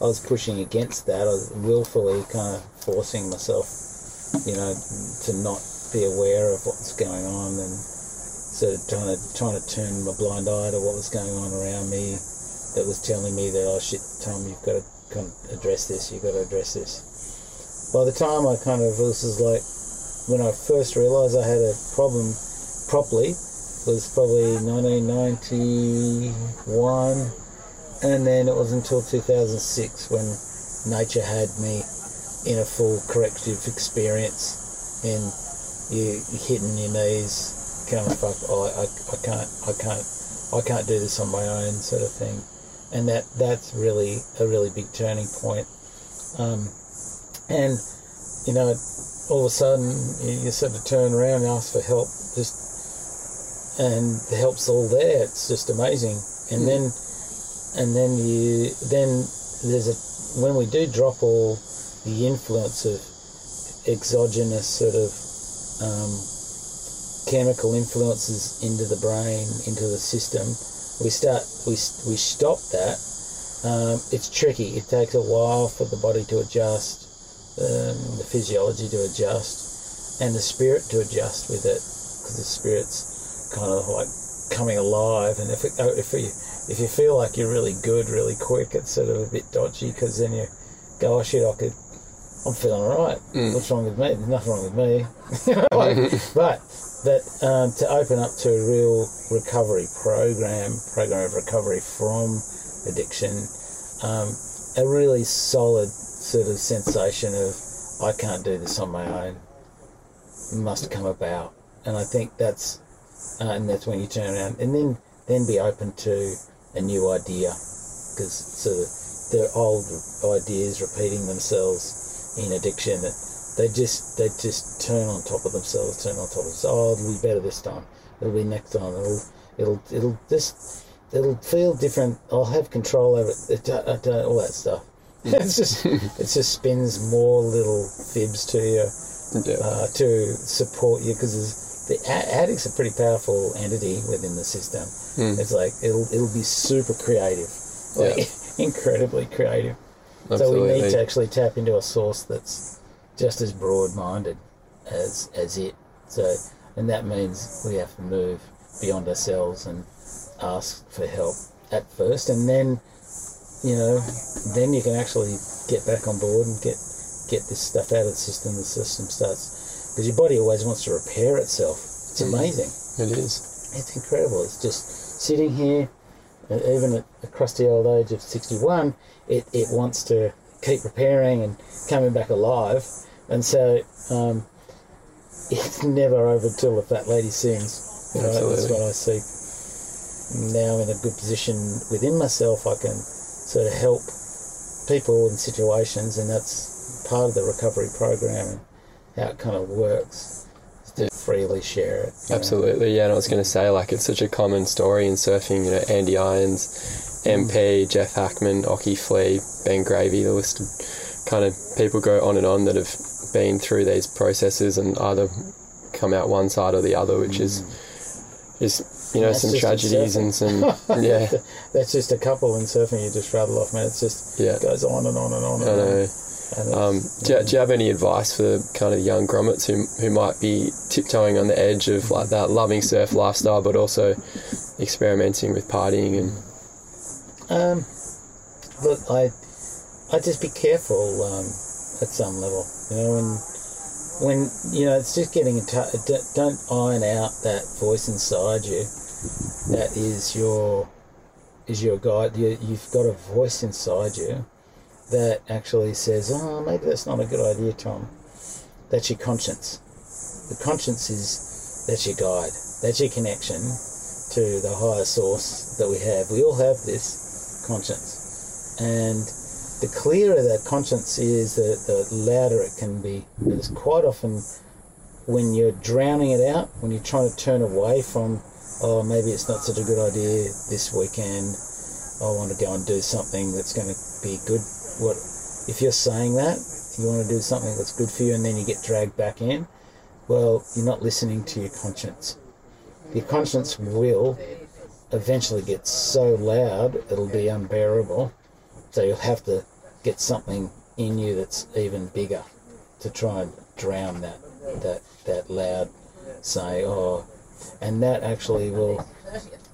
[SPEAKER 3] I was pushing against that. I was willfully kind of forcing myself, you know, to not be aware of what was going on and sort of trying to trying to turn my blind eye to what was going on around me. That was telling me that oh shit, Tom, you've got to kind of address this. You've got to address this by the time I kind of this is like when I first realised I had a problem properly was probably 1991 and then it was until 2006 when nature had me in a full corrective experience and you hitting your knees kind of fuck oh, I, I can't I can't I can't do this on my own sort of thing and that that's really a really big turning point um, and you know all of a sudden you, you sort of turn around and ask for help just and the help's all there. It's just amazing. And then, and then you then there's a when we do drop all the influence of exogenous sort of um, chemical influences into the brain, into the system. We start we we stop that. Um, it's tricky. It takes a while for the body to adjust, um, the physiology to adjust, and the spirit to adjust with it, because the spirit's kind of like coming alive. And if it, oh, if you if you feel like you're really good really quick, it's sort of a bit dodgy because then you go, oh shit, I could, I'm feeling alright. What's wrong with me? There's nothing wrong with me. [laughs] [laughs] But that um, to open up to a real recovery program, program of recovery from addiction, um, a really solid sort of sensation of I can't do this on my own must come about, and I think that's uh, and that's when you turn around. And then then be open to a new idea because so the old ideas repeating themselves in addiction that they just they just turn on top of themselves turn on top of themselves. Oh it'll be better this time. It'll be next time. It'll it'll it'll just it'll feel different. I'll have control over it, it uh, uh, all that stuff. [laughs] It's just [laughs] it just spins more little fibs to you uh, to support you because the addict's a pretty powerful entity within the system. Hmm. It's like it'll it'll be super creative, like [laughs] incredibly creative. So we need to actually tap into a source that's just as broad-minded as as it. So, and that means we have to move beyond ourselves and ask for help at first, and then, you know, then you can actually get back on board and get get this stuff out of the system. The system starts because your body always wants to repair itself. It's amazing.
[SPEAKER 1] It is.
[SPEAKER 3] It's incredible. It's just sitting here, uh, even at a crusty old age of 61, it, it wants to keep repairing and coming back alive. And so um, [laughs] it's never over till the fat lady sings. You know, that's what I see. Now in a good position within myself, I can sort of help people in situations, and that's part of the recovery program how it kind of works. To freely share it. you know.
[SPEAKER 1] Absolutely, yeah. And I was going to say, like, it's such a common story in surfing. You know, Andy Irons, MP, Jeff Hakman, Occy Flea, Ben Gravy. The list of kind of people go on and on that have been through these processes and either come out one side or the other, which is is you know some tragedies and some [laughs] yeah.
[SPEAKER 3] That's just a couple in surfing. You just rattle off, man. It's just
[SPEAKER 1] Yeah.
[SPEAKER 3] goes on and on and on.
[SPEAKER 1] I
[SPEAKER 3] And on. And
[SPEAKER 1] Um, do, you, do you have any advice for kind of young grommets who, who might be tiptoeing on the edge of like that loving surf lifestyle, but also experimenting with partying and
[SPEAKER 3] Um, look, I, I just be careful um, at some level. You know, when, when you know, it's just getting in touch. Don't iron out that voice inside you. That is your, is your guide. You, you've got a voice inside you that actually says, "Oh, maybe that's not a good idea, Tom." That's your conscience. The conscience is that's your guide. That's your connection to the higher source that we have. We all have this conscience. And the clearer that conscience is, the, the louder it can be. Because quite often, when you're drowning it out, when you're trying to turn away from, oh, maybe it's not such a good idea this weekend, I want to go and do something that's going to be good. What If you're saying that, you want to do something that's good for you, and then you get dragged back in, well, you're not listening to your conscience. Your conscience will eventually get so loud it'll be unbearable. So you'll have to get something in you that's even bigger to try and drown that that that loud say oh and that actually will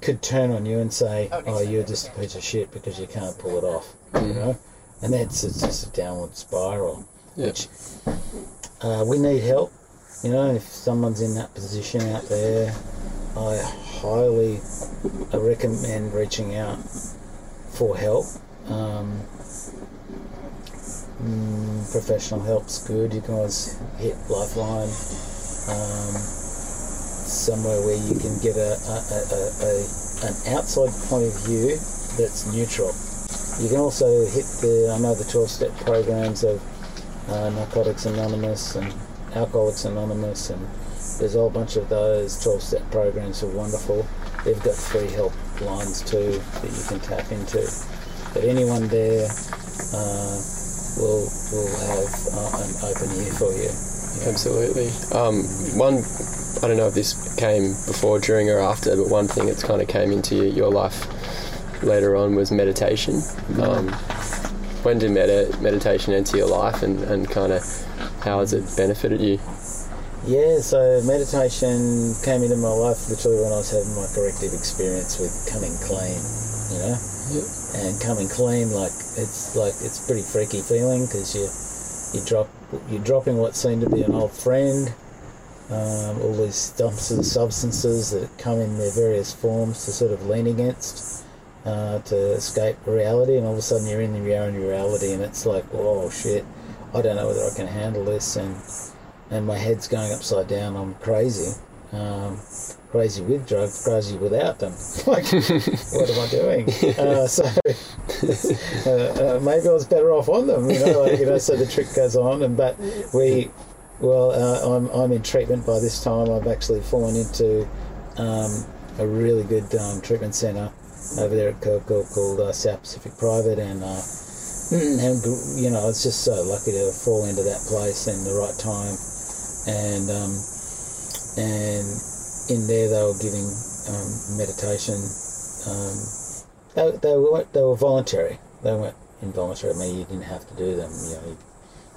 [SPEAKER 3] could turn on you and say oh you're just a piece of shit because you can't pull it off you know and that's it's just a downward spiral
[SPEAKER 1] Yeah.
[SPEAKER 3] which uh, we need help you know if someone's in that position out there I highly recommend reaching out for help. Um, mm, professional help's good. You can always hit Lifeline. Um, somewhere where you can get a, a, a, a an outside point of view that's neutral. You can also hit the I know the twelve step programs of uh, Narcotics Anonymous and Alcoholics Anonymous and There's a whole bunch of those 12 step programs are wonderful. They've got free help lines too that you can tap into. But anyone there uh, will will have uh, an open ear for you. Yeah.
[SPEAKER 1] Absolutely. Um, one, I don't know if this came before, during, or after, but one thing that's kind of came into your life later on was meditation. Um, when did medi- meditation enter your life, and, and kind of how has it benefited you?
[SPEAKER 3] Yeah, so meditation came into my life literally when I was having my corrective experience with coming clean, you know. And coming clean, like it's like it's a pretty freaky feeling because you you drop you're dropping what seemed to be an old friend, um, all these dumps of substances that come in their various forms to sort of lean against uh, to escape reality, and all of a sudden you're in your own reality, and it's like, oh shit, I don't know whether I can handle this, and and my head's going upside down. I'm crazy. Um, crazy with drugs, crazy without them. [laughs] like, what am I doing? [laughs] Uh, so [laughs] uh, uh, maybe I was better off on them. You know, like, you know. So the trick goes on, and but we, well, uh, I'm I'm in treatment by this time. I've actually fallen into um, a really good um, treatment centre over there at called, called uh, South Pacific Private, and uh, and you know, I was just so lucky to fall into that place in the right time, and um, and in there they were giving um, meditation. Um, they, they were they were voluntary. They weren't involuntary. I mean, you didn't have to do them. You know,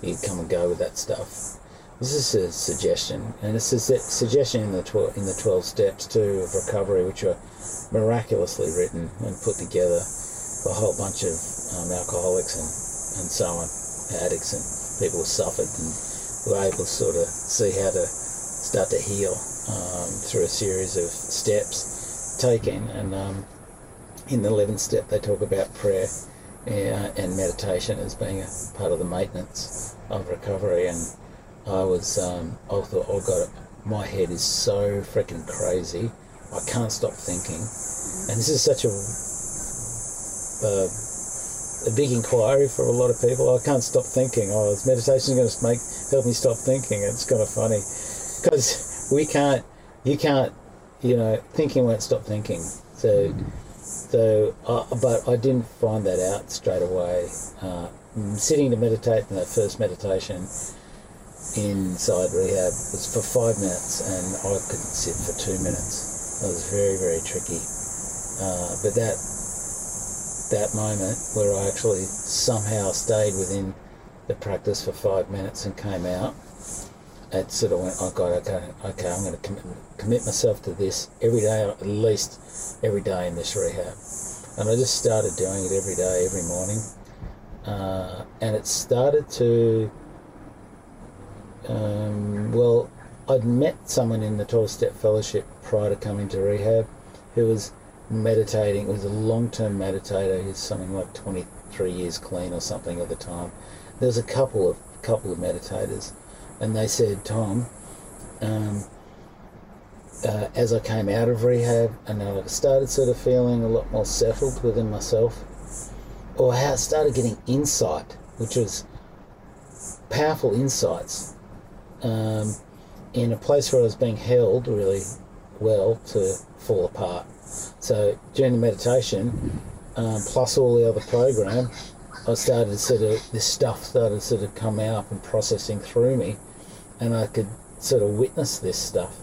[SPEAKER 3] you, would come and go with that stuff. This is a suggestion, and it's a suggestion in the twelve in the twelve steps too of recovery, which are miraculously written and put together for a whole bunch of um, alcoholics and, and so on, addicts and people who suffered and were able to sort of see how to start to heal um, through a series of steps taken. And um, in the 11th step, they talk about prayer uh, and meditation as being a part of the maintenance of recovery. And I was, um, I thought, oh God, my head is so freaking crazy. I can't stop thinking. And this is such a uh, a big inquiry for a lot of people. I can't stop thinking. Oh, is meditation going to make help me stop thinking? It's kind of funny because we can't. You can't. You know, thinking won't stop thinking. So, so, uh, but I didn't find that out straight away. Uh, sitting to meditate in that first meditation inside rehab was for five minutes, and I couldn't sit for two minutes. It was very, very tricky. Uh, but that that moment where I actually somehow stayed within the practice for five minutes and came out, it sort of went, oh God, okay, okay, I'm going to commit, commit myself to this every day, at least every day in this rehab. And I just started doing it every day, every morning. Uh, and it started to, um, well, I'd met someone in the 12 Step Fellowship prior to coming to rehab who was meditating. It was a long-term meditator. He's something like 23 years clean or something at the time. There was a couple of couple of meditators, and they said, Tom, um, uh, as I came out of rehab and I started sort of feeling a lot more settled within myself, or how I started getting insight, which was powerful insights um, in a place where I was being held really well to fall apart. So during the meditation, um, plus all the other program, I started sort of this stuff started sort of come out and processing through me, and I could sort of witness this stuff,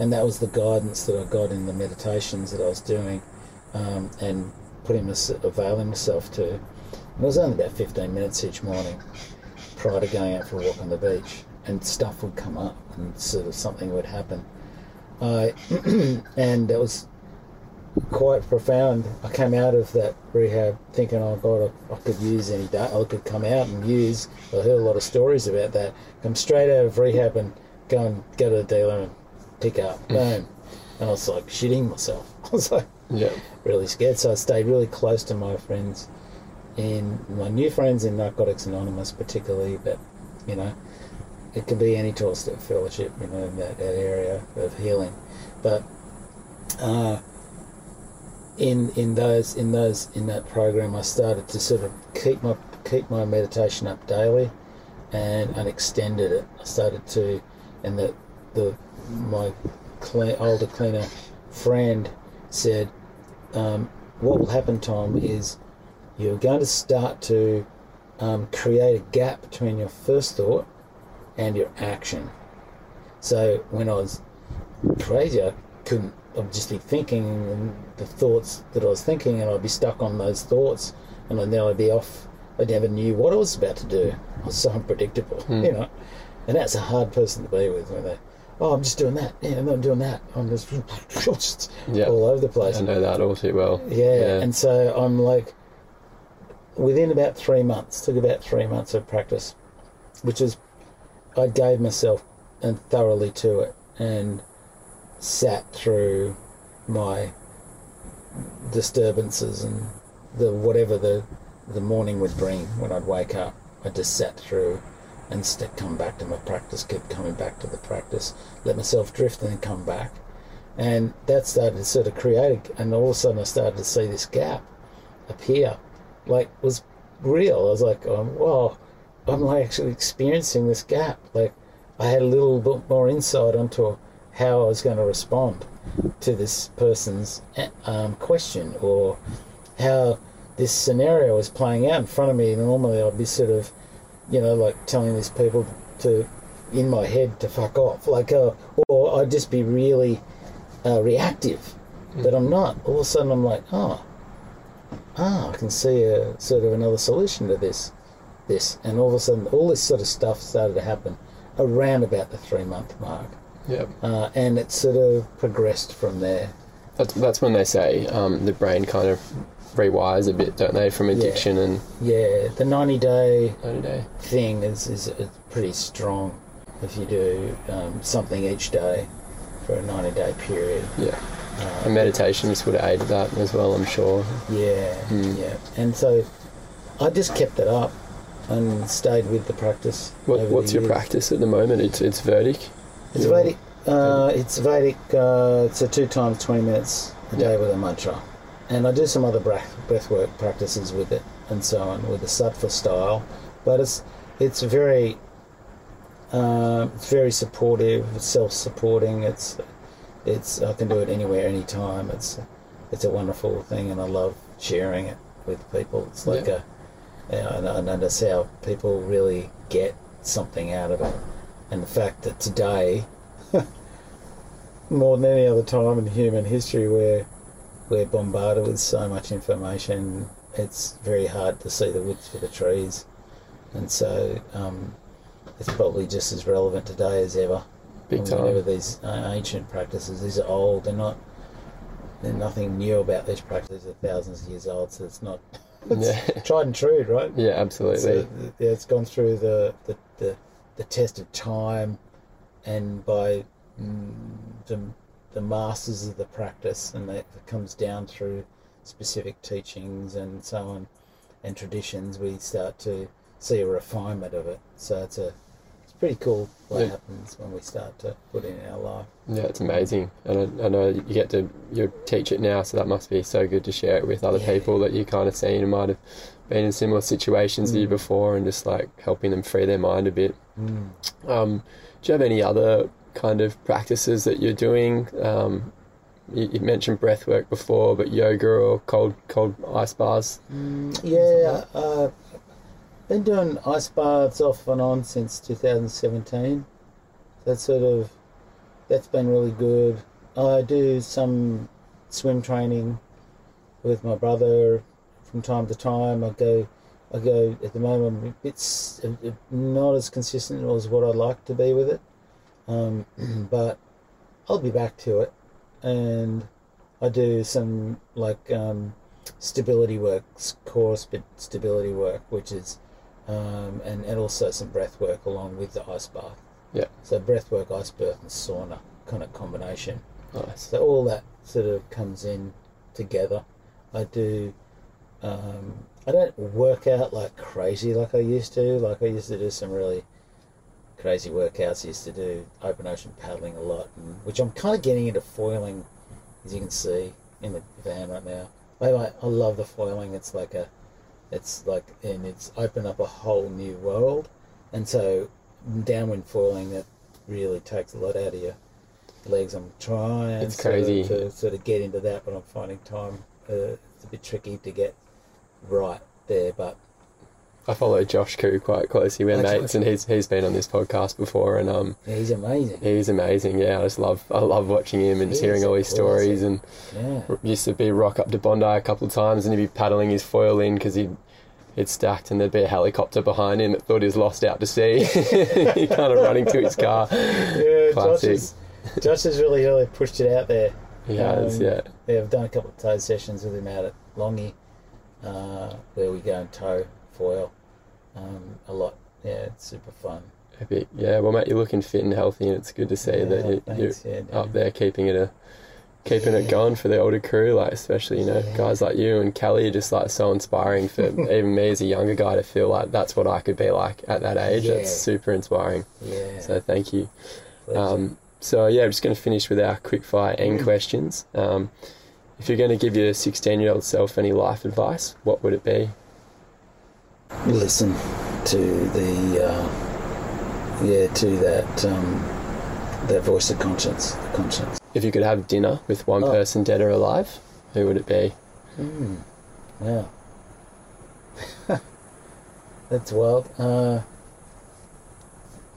[SPEAKER 3] and that was the guidance that I got in the meditations that I was doing, um, and putting myself, availing myself to. It was only about 15 minutes each morning prior to going out for a walk on the beach, and stuff would come up, and sort of something would happen. I [clears throat] and it was quite profound. I came out of that rehab thinking, oh God, I, I could use any day. I could come out and use. I heard a lot of stories about that. Come straight out of rehab and go and go to the dealer and pick up. Mm. Boom. and I was like shitting myself. [laughs] I was like
[SPEAKER 1] Yeah.
[SPEAKER 3] really scared. So I stayed really close to my friends, in my new friends in Narcotics Anonymous, particularly. But you know, it can be any 12 step fellowship, you know, in that, that area of healing. But uh, in in those in those in that program, I started to sort of keep my keep my meditation up daily, and and extended it. I started to, and the the my cle older cleaner friend said, um, "What will happen, Tom, is you're going to start to um, create a gap between your first thought and your action." So when I was crazy, I couldn't. I'd just be thinking the thoughts that I was thinking, and I'd be stuck on those thoughts, and then I'd be off. I never knew what I was about to do. I was so unpredictable, [laughs] hmm. you know. And that's a hard person to be with when they, oh, I'm just doing that. Yeah, I'm not doing that. I'm just, just [laughs]
[SPEAKER 1] Yeah.
[SPEAKER 3] all over the place.
[SPEAKER 1] I know that all too well.
[SPEAKER 3] Yeah, and so I'm like, within about three months, took about three months of practice, which is, I gave myself and thoroughly to it and sat through my disturbances and the whatever the the morning would bring when I'd wake up. I just sat through and st- come back to my practice, kept coming back to the practice, let myself drift and then come back. And that started to sort of create, and all of a sudden I started to see this gap appear. Like, was real. I was like, um, wow, I'm like actually experiencing this gap. Like, I had a little bit more insight onto how I was going to respond to this person's um, question or how this scenario was playing out in front of me. Normally I'd be sort of, you know, like telling these people to, in my head, to fuck off. Like, uh, or I'd just be really uh, reactive. But I'm not. All of a sudden I'm like, oh, ah, I can see a sort of another solution to this. This. And all of a sudden, all this sort of stuff started to happen around about the three month mark.
[SPEAKER 1] Yep.
[SPEAKER 3] Uh, and it sort of progressed from there.
[SPEAKER 1] That's, that's when they say um, the brain kind of rewires a bit, don't they, from addiction and
[SPEAKER 3] Yeah, the 90 day
[SPEAKER 1] 90 day.
[SPEAKER 3] thing is, is, pretty strong if you do um, something each day for a 90 day period.
[SPEAKER 1] Yeah. And meditation just would aid that as well, I'm sure.
[SPEAKER 3] Yeah, yeah. And so I just kept it up and stayed with the practice.
[SPEAKER 1] What,
[SPEAKER 3] over the
[SPEAKER 1] what's your practice at the moment? It's it's Verdic.
[SPEAKER 3] It's Vedic. Uh, it's Vedic. Uh, it's a two times twenty minutes a day
[SPEAKER 1] Yeah.
[SPEAKER 3] with a mantra, and I do some other breath breathwork practices with it and so on with the sattva style. But it's it's very uh, it's very supportive, self supporting. It's it's I can do it anywhere, anytime. It's it's a wonderful thing, and I love sharing it with people. It's like
[SPEAKER 1] Yeah.
[SPEAKER 3] a and, and that's how people really get something out of it. And the fact that today, [laughs] more than any other time in human history, where we're bombarded with so much information, it's very hard to see the woods for the trees. And so um, it's probably just as relevant today as ever.
[SPEAKER 1] Big
[SPEAKER 3] Whenever
[SPEAKER 1] time.
[SPEAKER 3] these uh, ancient practices, these are old. They're not. There's nothing new about these practices. They're thousands of years old, so it's not. [laughs] It's
[SPEAKER 1] Yeah. [laughs]
[SPEAKER 3] tried and true, right?
[SPEAKER 1] Yeah, absolutely.
[SPEAKER 3] So, yeah, it's gone through the, the, the, the test of time and by mm, the, the masters of the practice, and that it comes down through specific teachings and so on and traditions, we start to see a refinement of it. So it's a it's pretty cool what
[SPEAKER 1] Yeah.
[SPEAKER 3] happens when we start to put in our life.
[SPEAKER 1] Yeah, it's amazing, and I, I know you get to you teach it now, so that must be so good to share it with other
[SPEAKER 3] Yeah.
[SPEAKER 1] people that you kind of seen and might have been in similar situations to you
[SPEAKER 3] Mm.
[SPEAKER 1] before, and just like helping them free their mind a bit. Um, do you have any other kind of practices that you're doing? Um, you, you mentioned breath work before, but yoga or cold cold ice baths.
[SPEAKER 3] Yeah, uh, been doing ice baths off and on since 2017. That's sort of that's been really good. I do some swim training with my brother from time to time. I go, I go at the moment. It's not as consistent as what I'd like to be with it, um, [clears throat] but I'll be back to it. And I do some like um, stability work, core stability work, which is, um, and, and also some breath work along with the ice bath.
[SPEAKER 1] Yeah.
[SPEAKER 3] So breath work, ice bath, and sauna kind of combination.
[SPEAKER 1] Nice.
[SPEAKER 3] So all that sort of comes in together. I do. Um, I don't work out like crazy like I used to. Like I used to do some really crazy workouts. I used to do open ocean paddling a lot, and, which I'm kind of getting into foiling, as you can see in the van right now. I, I, I love the foiling. It's like a, it's like, and it's opened up a whole new world. And so downwind foiling that really takes a lot out of your legs. I'm trying
[SPEAKER 1] It's
[SPEAKER 3] sort of to sort of get into that, but I'm finding time uh, it's a bit tricky to get right there. But
[SPEAKER 1] I follow Josh Koo quite closely. We're mates, and he's he's been on this podcast before, and um,
[SPEAKER 3] yeah, he's amazing.
[SPEAKER 1] he's amazing. Yeah, I just love I love watching him and just hearing all his
[SPEAKER 3] awesome.
[SPEAKER 1] stories. And
[SPEAKER 3] Yeah,
[SPEAKER 1] used to be rock up to Bondi a couple of times, and he'd be paddling his foil in because he'd he'd stacked, and there'd be a helicopter behind him that thought he was lost out to sea. [laughs] he kind of running to his car.
[SPEAKER 3] yeah. Josh
[SPEAKER 1] Classic.
[SPEAKER 3] has, Josh has really, really pushed it out there.
[SPEAKER 1] He has,
[SPEAKER 3] Um,
[SPEAKER 1] yeah.
[SPEAKER 3] Yeah, I've done a couple of tow sessions with him out at Longy, uh, where we go and tow foil um, a lot. Yeah, it's super fun.
[SPEAKER 1] Epic. Yeah, well, mate, you're looking fit and healthy, and it's good to see
[SPEAKER 3] Yeah,
[SPEAKER 1] that you,
[SPEAKER 3] thanks,
[SPEAKER 1] you're
[SPEAKER 3] yeah,
[SPEAKER 1] up there keeping it a keeping it going for the older crew. Like especially you know
[SPEAKER 3] Yeah.
[SPEAKER 1] guys like you and Kelly are just like so inspiring for [laughs] even me as a younger guy to feel like that's what I could be like at that age.
[SPEAKER 3] Yeah.
[SPEAKER 1] It's super inspiring.
[SPEAKER 3] Yeah.
[SPEAKER 1] So thank you. Um, so yeah, I'm just going to finish with our quick fire end
[SPEAKER 3] Mm.
[SPEAKER 1] questions. Um, if you're going to give your 16 year old self any life advice, what would it be?
[SPEAKER 3] Listen to the uh, yeah to that um, that voice of conscience conscience
[SPEAKER 1] If you could have dinner with one
[SPEAKER 3] Oh.
[SPEAKER 1] person, dead or alive, who would it be?
[SPEAKER 3] mm. wow [laughs] that's wild uh,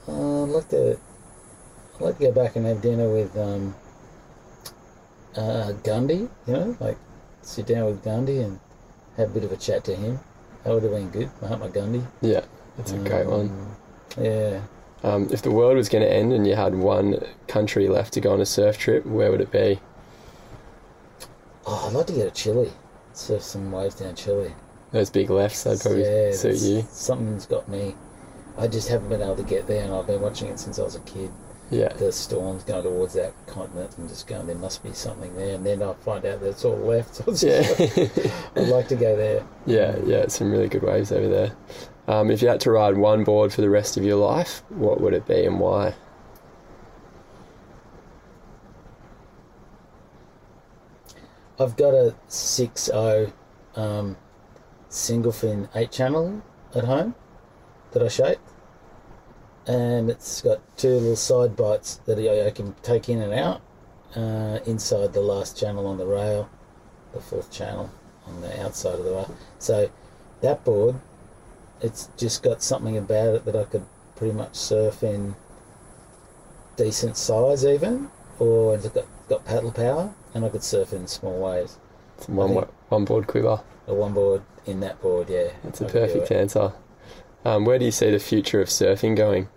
[SPEAKER 3] uh, I'd like to I'd like to go back and have dinner with um, uh, Gandhi you know like sit down with Gandhi and have a bit of a chat to him that would have been good Mahatma Gandhi
[SPEAKER 1] Yeah, that's a great one.
[SPEAKER 3] Um, yeah
[SPEAKER 1] Um, if the world was going to end and you had one country left to go on a surf trip, where would it be?
[SPEAKER 3] Oh, I'd like to go to Chile. Surf some waves down Chile.
[SPEAKER 1] Those big lefts, they'd probably
[SPEAKER 3] yeah,
[SPEAKER 1] suit you.
[SPEAKER 3] Something's got me. I just haven't been able to get there, and I've been watching it since I was a kid.
[SPEAKER 1] Yeah,
[SPEAKER 3] The storms going towards that continent, and just going, there must be something there. And then I find out that it's all left. [laughs]
[SPEAKER 1] Yeah,
[SPEAKER 3] like, [laughs] I'd like to go there.
[SPEAKER 1] yeah, yeah. It's some really good waves over there. Um, if you had to ride one board for the rest of your life, what would it be and why?
[SPEAKER 3] I've got a 6.0 um, single fin 8 channel at home that I shaped. And it's got two little side bites that I can take in and out uh, inside the last channel on the rail, the fourth channel on the outside of the rail. So that board, it's just got something about it that I could pretty much surf in decent size even, or it's got, got paddle power, and I could surf in small waves.
[SPEAKER 1] It's one
[SPEAKER 3] think-
[SPEAKER 1] one board quiver.
[SPEAKER 3] A one board in that board, yeah.
[SPEAKER 1] That's a
[SPEAKER 3] I
[SPEAKER 1] perfect answer. Um, where do you see the future of surfing going?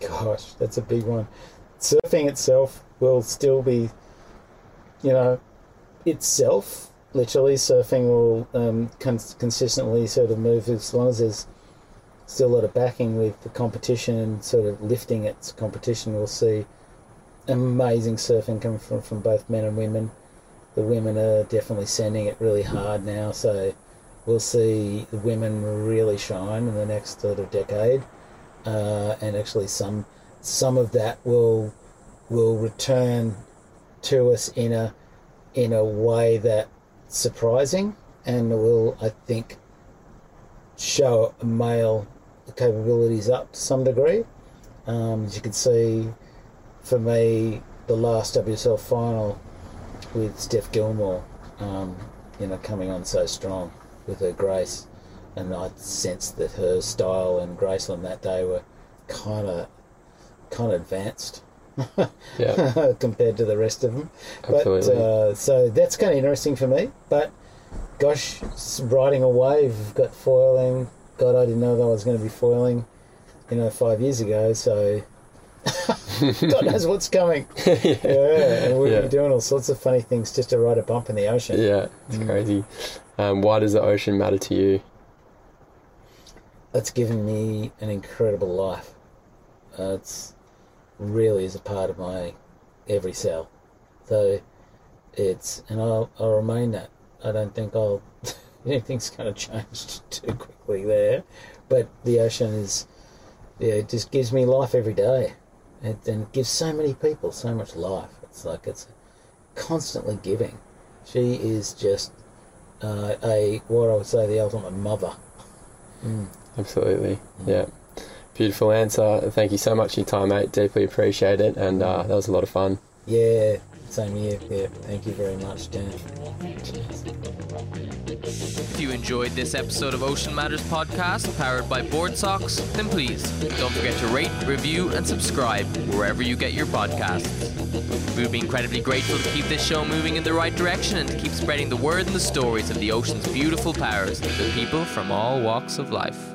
[SPEAKER 3] Gosh, that's a big one. Surfing itself will still be, you know, itself. Literally, surfing will um, cons- consistently sort of move as long as there's still a lot of backing with the competition and sort of lifting its competition. We'll see amazing surfing coming from, from both men and women. The women are definitely sending it really hard now, so we'll see the women really shine in the next sort of decade uh, and actually some some of that will will return to us in a in a way that surprising and will I think show male capabilities up to some degree. Um, as you can see, for me, the last WSL final with Steph Gilmore, um, you know, coming on so strong with her grace, and I sensed that her style and Graceland that day were kind of kind of advanced [laughs]
[SPEAKER 1] Yeah, [laughs]
[SPEAKER 3] compared to the rest of them.
[SPEAKER 1] Absolutely.
[SPEAKER 3] But uh, so that's kind of interesting for me. But gosh, riding a wave, got foiling. God, I didn't know that I was going to be foiling, you know, five years ago. So [laughs] God knows what's coming. Yeah, and we'll
[SPEAKER 1] Yeah.
[SPEAKER 3] be doing all sorts of funny things just to ride a bump in the ocean.
[SPEAKER 1] yeah, it's
[SPEAKER 3] Mm.
[SPEAKER 1] crazy. Um, why does the ocean matter to you?
[SPEAKER 3] That's given me an incredible life. Uh, it's really is a part of my every cell. So it's and I'll I'll remain that. I don't think I'll [laughs] anything's going to change [laughs] too quickly there. But the ocean is yeah, it just gives me life every day, It, and gives so many people so much life. It's like it's constantly giving. She is just uh, a what I would say the ultimate mother.
[SPEAKER 1] Absolutely, yeah. Beautiful answer. Thank you so much for your time, mate. Deeply appreciate it, and uh, that was a lot of fun.
[SPEAKER 3] Yeah, same here. Yeah, thank you very much, Dan.
[SPEAKER 2] If you enjoyed this episode of Ocean Matters podcast powered by Board Socks, then please don't forget to rate, review, and subscribe wherever you get your podcasts. We would be incredibly grateful to keep this show moving in the right direction and to keep spreading the word and the stories of the ocean's beautiful powers to people from all walks of life.